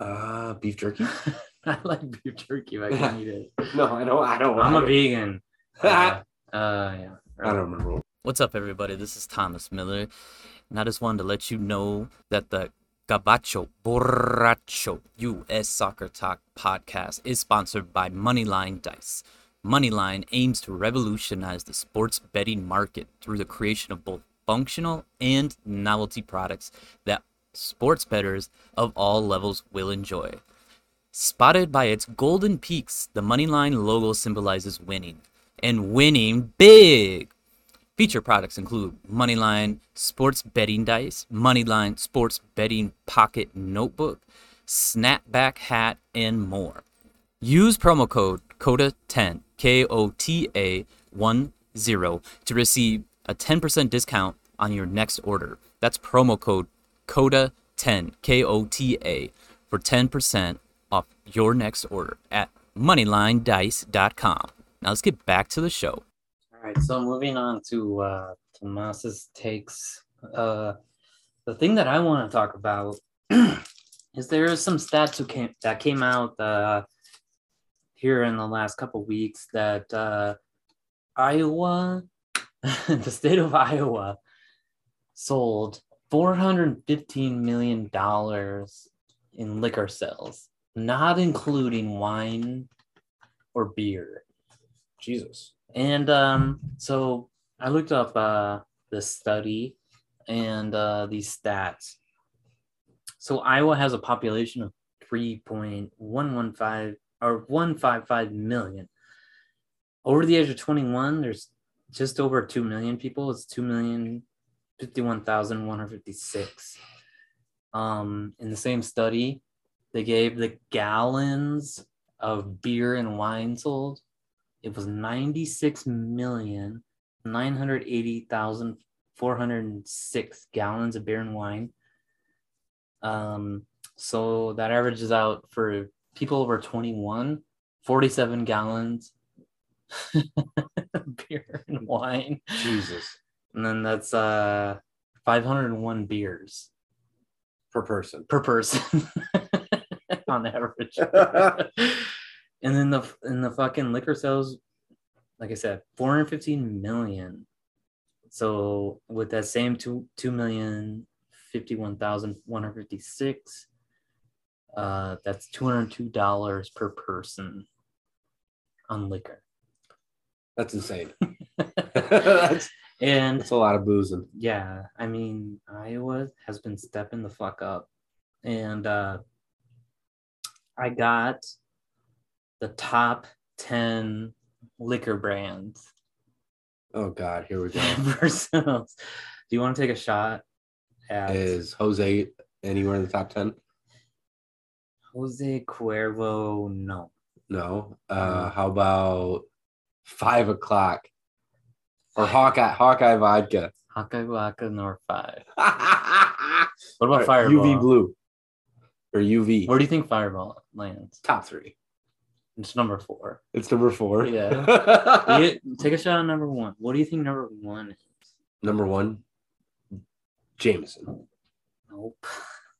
[SPEAKER 2] Uh, beef jerky?
[SPEAKER 1] I like beef jerky, but I can't eat it.
[SPEAKER 2] No, I don't. I don't.
[SPEAKER 1] I'm a
[SPEAKER 2] don't-
[SPEAKER 1] vegan. Uh, uh yeah.
[SPEAKER 2] I don't remember.
[SPEAKER 4] What's up, everybody? This is Thomas Miller, and I just wanted to let you know that the Gabacho Borracho U.S. Soccer Talk podcast is sponsored by Moneyline Dice. Moneyline aims to revolutionize the sports betting market through the creation of both functional and novelty products that sports bettors of all levels will enjoy. Spotted by its golden peaks, the Moneyline logo symbolizes winning, and winning big. Feature products include Moneyline Sports Betting Dice, Moneyline Sports Betting Pocket Notebook, Snapback Hat, and more. Use promo code KOTA10, K O T A 1 0, to receive a 10% discount on your next order. That's promo code KOTA10, K O T A, for 10% off your next order at moneylinedice.com. Now let's get back to the show.
[SPEAKER 1] All right, so moving on to uh Tomas's takes. Uh the thing that I want to talk about is there is some stats who came that came out uh here in the last couple weeks that uh Iowa the state of Iowa sold 415 million dollars in liquor sales, not including wine or beer.
[SPEAKER 2] Jesus.
[SPEAKER 1] And um, so I looked up uh, the study and uh, these stats. So Iowa has a population of 3.115 or 155 million. Over the age of 21, there's just over 2 million people. It's 2 million 51,156. Um, in the same study, they gave the gallons of beer and wine sold it was 96 million 980,406 gallons of beer and wine. Um, so that averages out for people over 21, 47 gallons of beer and wine.
[SPEAKER 2] Jesus.
[SPEAKER 1] And then that's uh 501 beers
[SPEAKER 2] Per person.
[SPEAKER 1] per person on average. and then the in the fucking liquor sales, like I said, 415 million. So with that same two two million fifty one thousand one hundred fifty six, uh, that's two hundred two dollars per person on liquor.
[SPEAKER 2] That's insane. that's,
[SPEAKER 1] And
[SPEAKER 2] it's a lot of boozing.
[SPEAKER 1] yeah, I mean, Iowa has been stepping the fuck up. And uh I got the top 10 liquor brands
[SPEAKER 2] Oh God, here we go.
[SPEAKER 1] Do you want to take a shot at
[SPEAKER 2] Is Jose anywhere in the top ten?
[SPEAKER 1] Jose Cuervo? No.
[SPEAKER 2] No. Uh, how about Five o'clock. Or Hawkeye Hawkeye vodka.
[SPEAKER 1] Hawkeye vodka North Five.
[SPEAKER 2] what
[SPEAKER 1] What about Fireball?
[SPEAKER 2] UV blue. Or UV.
[SPEAKER 1] Where do you think Fireball lands?
[SPEAKER 2] Top three.
[SPEAKER 1] It's number four.
[SPEAKER 2] It's number four.
[SPEAKER 1] Yeah. You- take a shot on number one. What do you think number one is?
[SPEAKER 2] number one, Jameson.
[SPEAKER 1] Nope.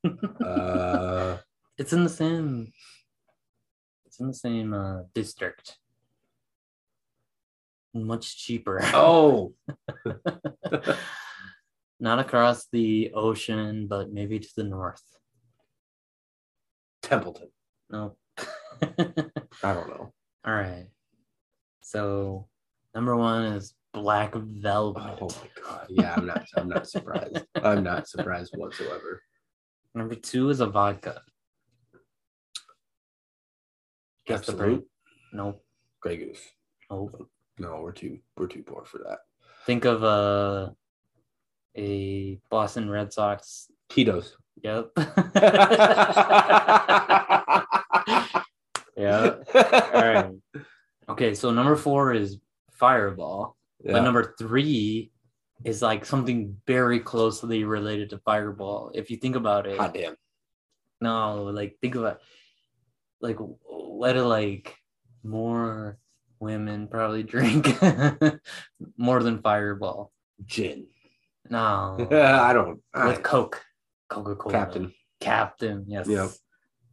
[SPEAKER 2] Uh,
[SPEAKER 1] it's in the same. It's in the same uh, district. Much cheaper.
[SPEAKER 2] oh,
[SPEAKER 1] Not across the ocean, but maybe to the north.
[SPEAKER 2] Templeton.
[SPEAKER 1] No.
[SPEAKER 2] I don't know.
[SPEAKER 1] All right. So number one is Black Velvet.
[SPEAKER 2] Oh my god. Yeah, I'm not. I'm not surprised. I'm not surprised whatsoever.
[SPEAKER 1] Number two is a vodka. Guess the.
[SPEAKER 2] Absolut.
[SPEAKER 1] Nope.
[SPEAKER 2] Grey Goose.
[SPEAKER 1] Nope.
[SPEAKER 2] No, we're too. We're too poor for that.
[SPEAKER 1] Think of a a Boston Red Sox.
[SPEAKER 2] Tito's.
[SPEAKER 1] Yep.
[SPEAKER 2] yeah.
[SPEAKER 1] yeah. All right. Okay, so number four is Fireball, but number three is like something very closely related to Fireball. If you think about it,
[SPEAKER 2] Hot damn.
[SPEAKER 1] no, like think about like what do like more women probably drink more than Fireball.
[SPEAKER 2] Gin.
[SPEAKER 1] No,
[SPEAKER 2] I don't. I,
[SPEAKER 1] with Coke, Coca Cola,
[SPEAKER 2] Captain.
[SPEAKER 1] Captain. Yes.
[SPEAKER 2] Yep.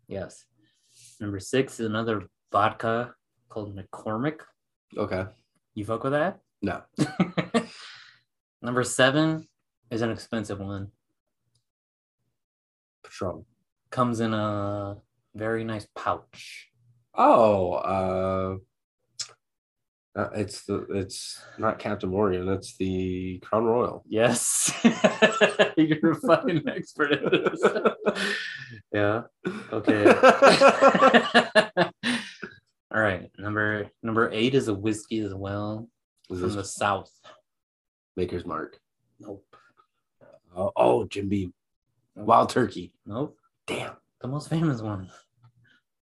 [SPEAKER 1] Yes. Number six is another vodka called McCormick.
[SPEAKER 2] Okay.
[SPEAKER 1] You fuck with that?
[SPEAKER 2] No.
[SPEAKER 1] Number seven is an expensive one.
[SPEAKER 2] Patron.
[SPEAKER 1] Comes in a very nice pouch.
[SPEAKER 2] Oh, uh, uh, it's the it's not Captain Morgan. It's the Crown Royal.
[SPEAKER 1] Yes. You're a fucking expert at this. yeah. Okay. All right. Number number eight is a whiskey as well
[SPEAKER 2] Is
[SPEAKER 1] from the south.
[SPEAKER 2] Maker's Mark?
[SPEAKER 1] Nope.
[SPEAKER 2] Oh, oh, Jim Beam. Wild Turkey.
[SPEAKER 1] Nope.
[SPEAKER 2] Damn.
[SPEAKER 1] The most famous one.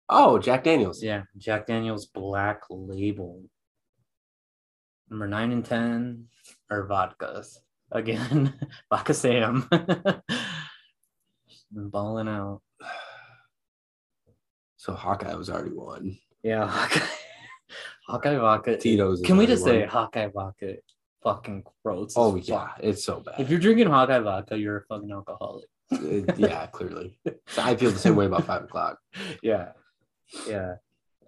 [SPEAKER 2] Oh, Jack Daniels.
[SPEAKER 1] Yeah, Jack Daniels Black Label. Number nine and ten are vodkas. Again, vodka Sam. Balling out.
[SPEAKER 2] So Hawkeye was already one.
[SPEAKER 1] Yeah, Hawkeye. Hawkeye vodka.
[SPEAKER 2] Tito's.
[SPEAKER 1] Can we just say. Hawkeye vodka? Fucking gross.
[SPEAKER 2] Oh
[SPEAKER 1] fuck.
[SPEAKER 2] yeah, it's so bad.
[SPEAKER 1] If you're drinking Hawkeye vodka, you're a fucking alcoholic.
[SPEAKER 2] Uh, yeah, clearly. So I feel the same way about five o'clock.
[SPEAKER 1] Yeah. Yeah.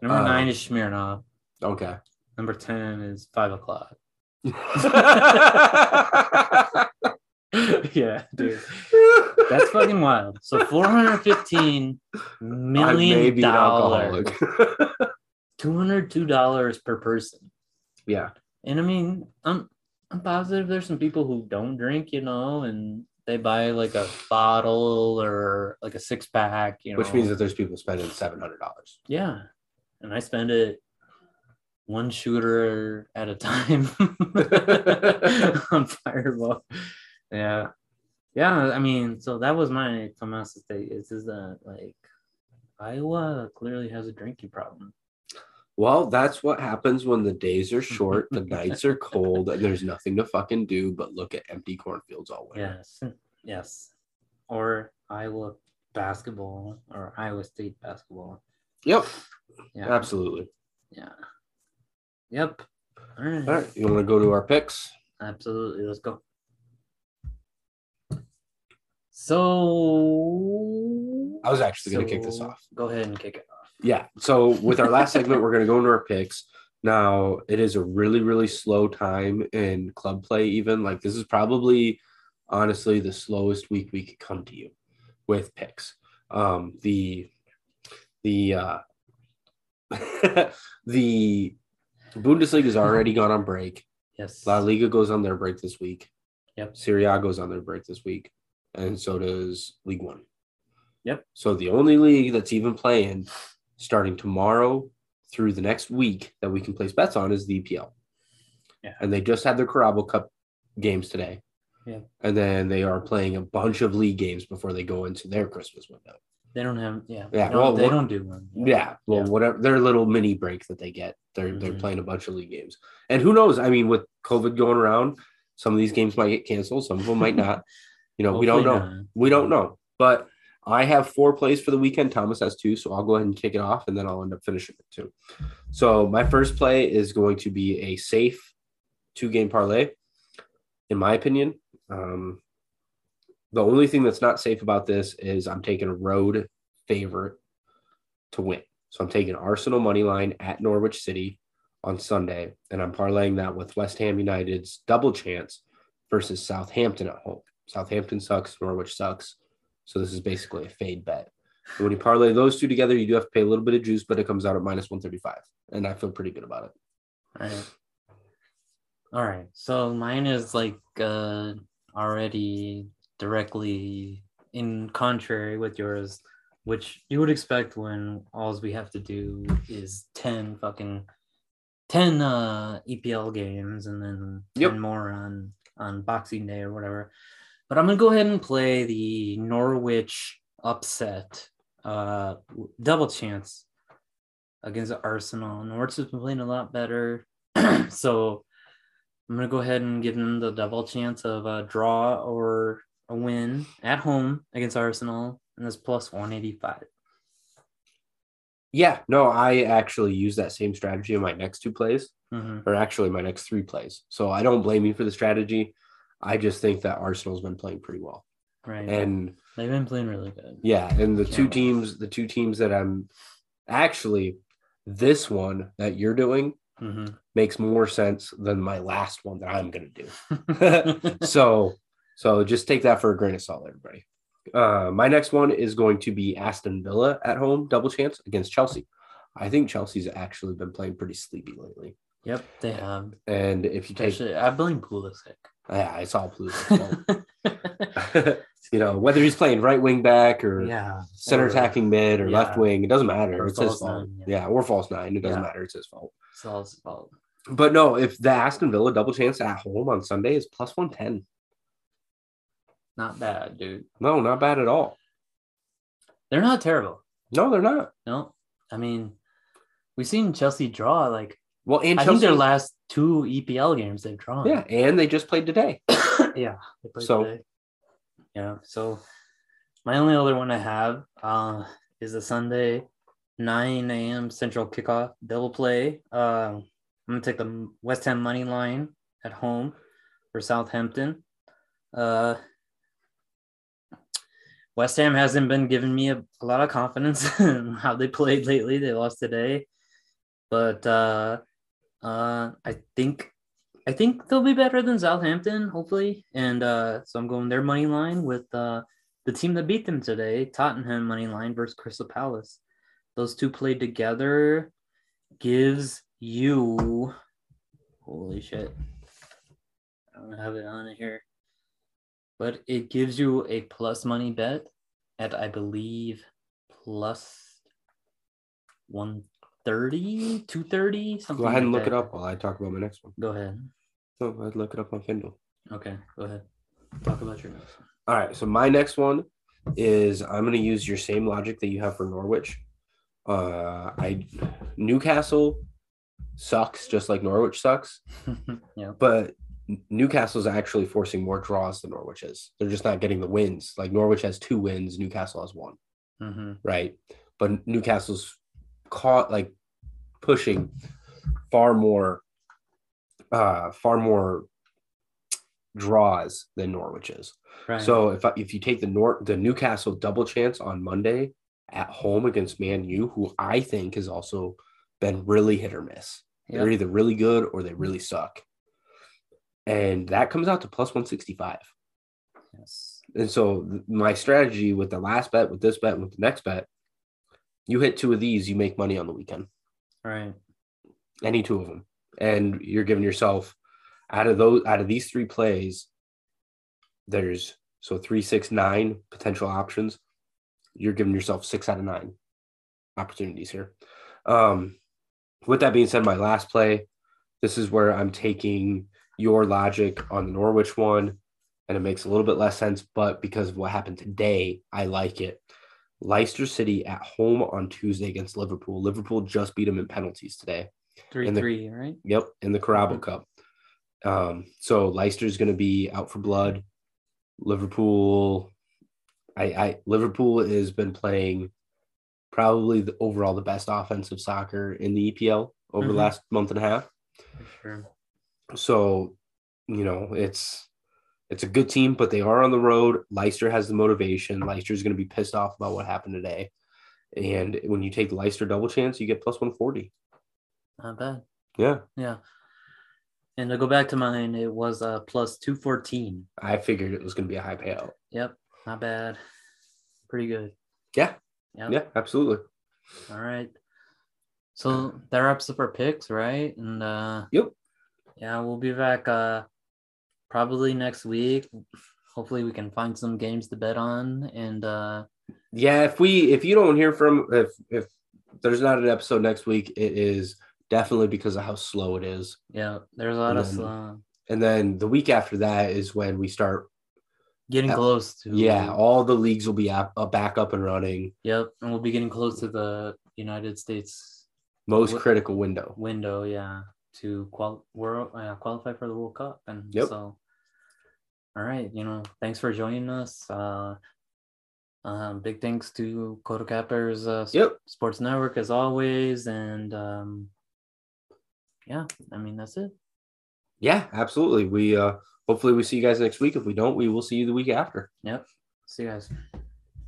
[SPEAKER 1] Number
[SPEAKER 2] Uh,
[SPEAKER 1] nine is Smirnoff.
[SPEAKER 2] Okay.
[SPEAKER 1] Number 10 is five o'clock. yeah, dude. That's fucking wild. So 415
[SPEAKER 2] I may
[SPEAKER 1] million
[SPEAKER 2] be an
[SPEAKER 1] dollars, 202 dollars per person.
[SPEAKER 2] yeah.
[SPEAKER 1] And I mean, I'm I'm positive there's some people who don't drink, you know, and they buy like a bottle or like a six pack, you know.
[SPEAKER 2] Which means that there's people spending seven hundred dollars.
[SPEAKER 1] yeah, and I spend it one shooter at a time on Fireball. Yeah, yeah. I mean, so that was my Tomas State. Is is that like Iowa clearly has a drinking problem?
[SPEAKER 2] Well, that's what happens when the days are short, the nights are cold, and there's nothing to fucking do but look at empty cornfields all winter.
[SPEAKER 1] Yes, yes. Or Iowa basketball or Iowa State basketball.
[SPEAKER 2] Yep.
[SPEAKER 1] Yeah,
[SPEAKER 2] Absolutely.
[SPEAKER 1] yeah. Yep. All right.
[SPEAKER 2] All right. You want to go to our picks?
[SPEAKER 1] Absolutely. Let's go. So
[SPEAKER 2] I was actually going to kick this off.
[SPEAKER 1] Go ahead and kick it off.
[SPEAKER 2] Yeah. So with our last segment, we're going to go into our picks. Now it is a really, really slow time in club play. Even like this is probably, honestly, the slowest week we could come to you with picks. Um, the the uh, the Bundesliga has already gone on break.
[SPEAKER 1] Yes.
[SPEAKER 2] La Liga goes on their break this week.
[SPEAKER 1] Yep.
[SPEAKER 2] Serie A goes on their break this week, and so does Ligue 1.
[SPEAKER 1] Yep.
[SPEAKER 2] So the only league that's even playing starting tomorrow through the next week that we can place bets on is the EPL.
[SPEAKER 1] Yeah.
[SPEAKER 2] And they just had their Carabao Cup games today.
[SPEAKER 1] Yeah.
[SPEAKER 2] And then they are playing a bunch of league games before they go into their Christmas window.
[SPEAKER 1] They don't have yeah.
[SPEAKER 2] Yeah,
[SPEAKER 1] They don't,
[SPEAKER 2] well,
[SPEAKER 1] they
[SPEAKER 2] what-
[SPEAKER 1] don't do one.
[SPEAKER 2] Yeah, well,
[SPEAKER 1] Yeah.
[SPEAKER 2] whatever their little mini break that they get, they're they're
[SPEAKER 1] Mhm.
[SPEAKER 2] playing a bunch of league games, and who knows? I mean, with COVID going around, some of these games might get canceled, some of them might not. You know, we don't know.
[SPEAKER 1] Not.
[SPEAKER 2] We don't know. But I have four plays for the weekend. Thomas has two, so I'll go ahead and kick it off, and then I'll end up finishing it too. So my first play is going to be a safe two game parlay, in my opinion. Um, the only thing that's not safe about this is I'm taking a road favorite to win. So I'm taking Arsenal money line at Norwich City on Sunday, and I'm parlaying that with West Ham United's double chance versus Southampton at home. Southampton sucks, Norwich sucks. So this is basically a fade bet. When you parlay those two together, you do have to pay a little bit of juice, but it comes out at minus 135. And I feel pretty good about it.
[SPEAKER 1] All right. All right. So mine is like uh already directly in contrary with yours, which you would expect when all we have to do is 10 fucking 10 uh EPL games and then 10
[SPEAKER 2] Yep.
[SPEAKER 1] more on on Boxing Day or whatever. But I'm gonna go ahead and play the Norwich upset uh double chance against Arsenal. Norwich has been playing a lot better. so I'm gonna go ahead and give them the double chance of a draw or a win at home against Arsenal, and that's plus 185.
[SPEAKER 2] Yeah, no, I actually use that same strategy in my next two plays,
[SPEAKER 1] Mhm.
[SPEAKER 2] or actually my next three plays. So I don't blame you for the strategy. I just think that Arsenal's been playing pretty well.
[SPEAKER 1] Right.
[SPEAKER 2] And
[SPEAKER 1] they've been playing really good.
[SPEAKER 2] yeah, and the two
[SPEAKER 1] Yeah.
[SPEAKER 2] teams, the two teams that I'm actually this one that you're doing
[SPEAKER 1] Mhm.
[SPEAKER 2] makes more sense than my last one that I'm gonna do.
[SPEAKER 1] Mm-hmm.
[SPEAKER 2] so so just take that for a grain of salt, everybody. Uh, my next one is going to be Aston Villa at home, double chance against Chelsea. I think Chelsea's actually been playing pretty sleepy lately.
[SPEAKER 1] yep, they have.
[SPEAKER 2] And if you take,
[SPEAKER 1] Especially, I blame Pulisic.
[SPEAKER 2] Yeah, it's all fault. you know, whether he's playing right wing back or
[SPEAKER 1] yeah.
[SPEAKER 2] center
[SPEAKER 1] or
[SPEAKER 2] attacking mid or left wing, it doesn't matter.
[SPEAKER 1] Or
[SPEAKER 2] it's his fault.
[SPEAKER 1] nine,
[SPEAKER 2] yeah.
[SPEAKER 1] yeah.
[SPEAKER 2] or false nine, it doesn't
[SPEAKER 1] Yeah.
[SPEAKER 2] matter. It's his fault.
[SPEAKER 1] Saul's fault.
[SPEAKER 2] But no, if the Aston Villa double chance at home on Sunday is plus 110.
[SPEAKER 1] Not bad, dude.
[SPEAKER 2] No, not bad at all.
[SPEAKER 1] They're not terrible.
[SPEAKER 2] No, they're not.
[SPEAKER 1] No, I mean, we've seen Chelsea draw like
[SPEAKER 2] Well, and
[SPEAKER 1] I think their last two EPL games they've drawn.
[SPEAKER 2] yeah, and they just played today.
[SPEAKER 1] yeah. They played
[SPEAKER 2] So-
[SPEAKER 1] today. yeah. So my only other one I have uh, is a Sunday 9 a.m. Central kickoff double play. Uh, I'm gonna take the West Ham money line at home for Southampton. Uh, West Ham hasn't been giving me a, a lot of confidence in how they played lately. They lost today, but uh, I think I think they'll be better than Southampton, hopefully. And uh, so I'm going their money line with uh, the team that beat them today, Tottenham money line versus Crystal Palace. Those two played together gives you holy shit. I don't have it on here. But it gives you a plus money bet at I believe plus 130, 230, something.
[SPEAKER 2] Go ahead and
[SPEAKER 1] like
[SPEAKER 2] look it up while I talk about my next one.
[SPEAKER 1] Go ahead.
[SPEAKER 2] So I'd look it up on Kindle.
[SPEAKER 1] Okay, go ahead. Talk about your next one.
[SPEAKER 2] All right. So my next one is I'm going to use your same logic that you have for Norwich. Uh, I Newcastle sucks just like Norwich sucks,
[SPEAKER 1] yeah.
[SPEAKER 2] but Newcastle's actually forcing more draws than Norwich is. They're just not getting the wins. Like Norwich has two wins, Newcastle has one,
[SPEAKER 1] hmm
[SPEAKER 2] right? But Newcastle's caught like pushing far more, uh, far more draws than Norwich is.
[SPEAKER 1] Right.
[SPEAKER 2] So if I, if you take the Nor- the Newcastle double chance on Monday at home against Man U, who I think has also been really hit or miss. They're either really good or they really suck. And that comes out to plus 165.
[SPEAKER 1] yes.
[SPEAKER 2] And so th- my strategy with the last bet, with this bet, and with the next bet, you hit two of these, you make money on the weekend.
[SPEAKER 1] Right.
[SPEAKER 2] Any two of them. And you're giving yourself out of those out of these three plays, there's so three, six, nine potential options. You're giving yourself six out of nine opportunities here. Um, with that being said, my last play, this is where I'm taking your logic on the Norwich one, and it makes a little bit less sense, but because of what happened today, I like it. Leicester City at home on Tuesday against Liverpool. Liverpool just beat them in penalties today.
[SPEAKER 1] Three
[SPEAKER 2] the-
[SPEAKER 1] three, right?
[SPEAKER 2] Yep, in the Carabao
[SPEAKER 1] Mhm.
[SPEAKER 2] Cup. Um, so Leicester's going to be out for blood. Liverpool, I, I Liverpool has been playing probably the overall the best offensive soccer in the EPL over the
[SPEAKER 1] Mhm.
[SPEAKER 2] last month and a half.
[SPEAKER 1] Sure.
[SPEAKER 2] So, you know, it's it's a good team, but they are on the road. Leicester has the motivation. Leicester is going to be pissed off about what happened today. And when you take Leicester double chance, you get plus 140.
[SPEAKER 1] Not bad.
[SPEAKER 2] Yeah.
[SPEAKER 1] Yeah. And to go back to mine, it was uh plus two fourteen.
[SPEAKER 2] I figured it was going to be a high payout.
[SPEAKER 1] Yep, not bad. Pretty good.
[SPEAKER 2] Yeah.
[SPEAKER 1] Yep.
[SPEAKER 2] Yeah, absolutely.
[SPEAKER 1] All right. So that wraps up our picks, right? And uh
[SPEAKER 2] Yep.
[SPEAKER 1] yeah, we'll be back uh probably next week. Hopefully we can find some games to bet on and uh
[SPEAKER 2] Yeah, if we if you don't hear from if if there's not an episode next week, it is definitely because of how slow it is.
[SPEAKER 1] yeah, there's a lot of
[SPEAKER 2] then-
[SPEAKER 1] uh,
[SPEAKER 2] And then the week after that is when we start.
[SPEAKER 1] getting
[SPEAKER 2] uh,
[SPEAKER 1] close to
[SPEAKER 2] Yeah, all the leagues will be up, uh, back up and running.
[SPEAKER 1] Yep, and we'll be getting close to the United States
[SPEAKER 2] Most
[SPEAKER 1] What-
[SPEAKER 2] critical window.
[SPEAKER 1] window, yeah, to qual world uh, qualify for the World Cup, and
[SPEAKER 2] Yep.
[SPEAKER 1] so. All right, you know, thanks for joining us. Uh, um, big thanks to Kodo Cappers uh,
[SPEAKER 2] Yep.
[SPEAKER 1] Sports Network as always, and um, yeah, I mean that's it.
[SPEAKER 2] Yeah, absolutely. We uh hopefully we see you guys next week. If we don't, we will see you the week after.
[SPEAKER 1] Yep, see you guys.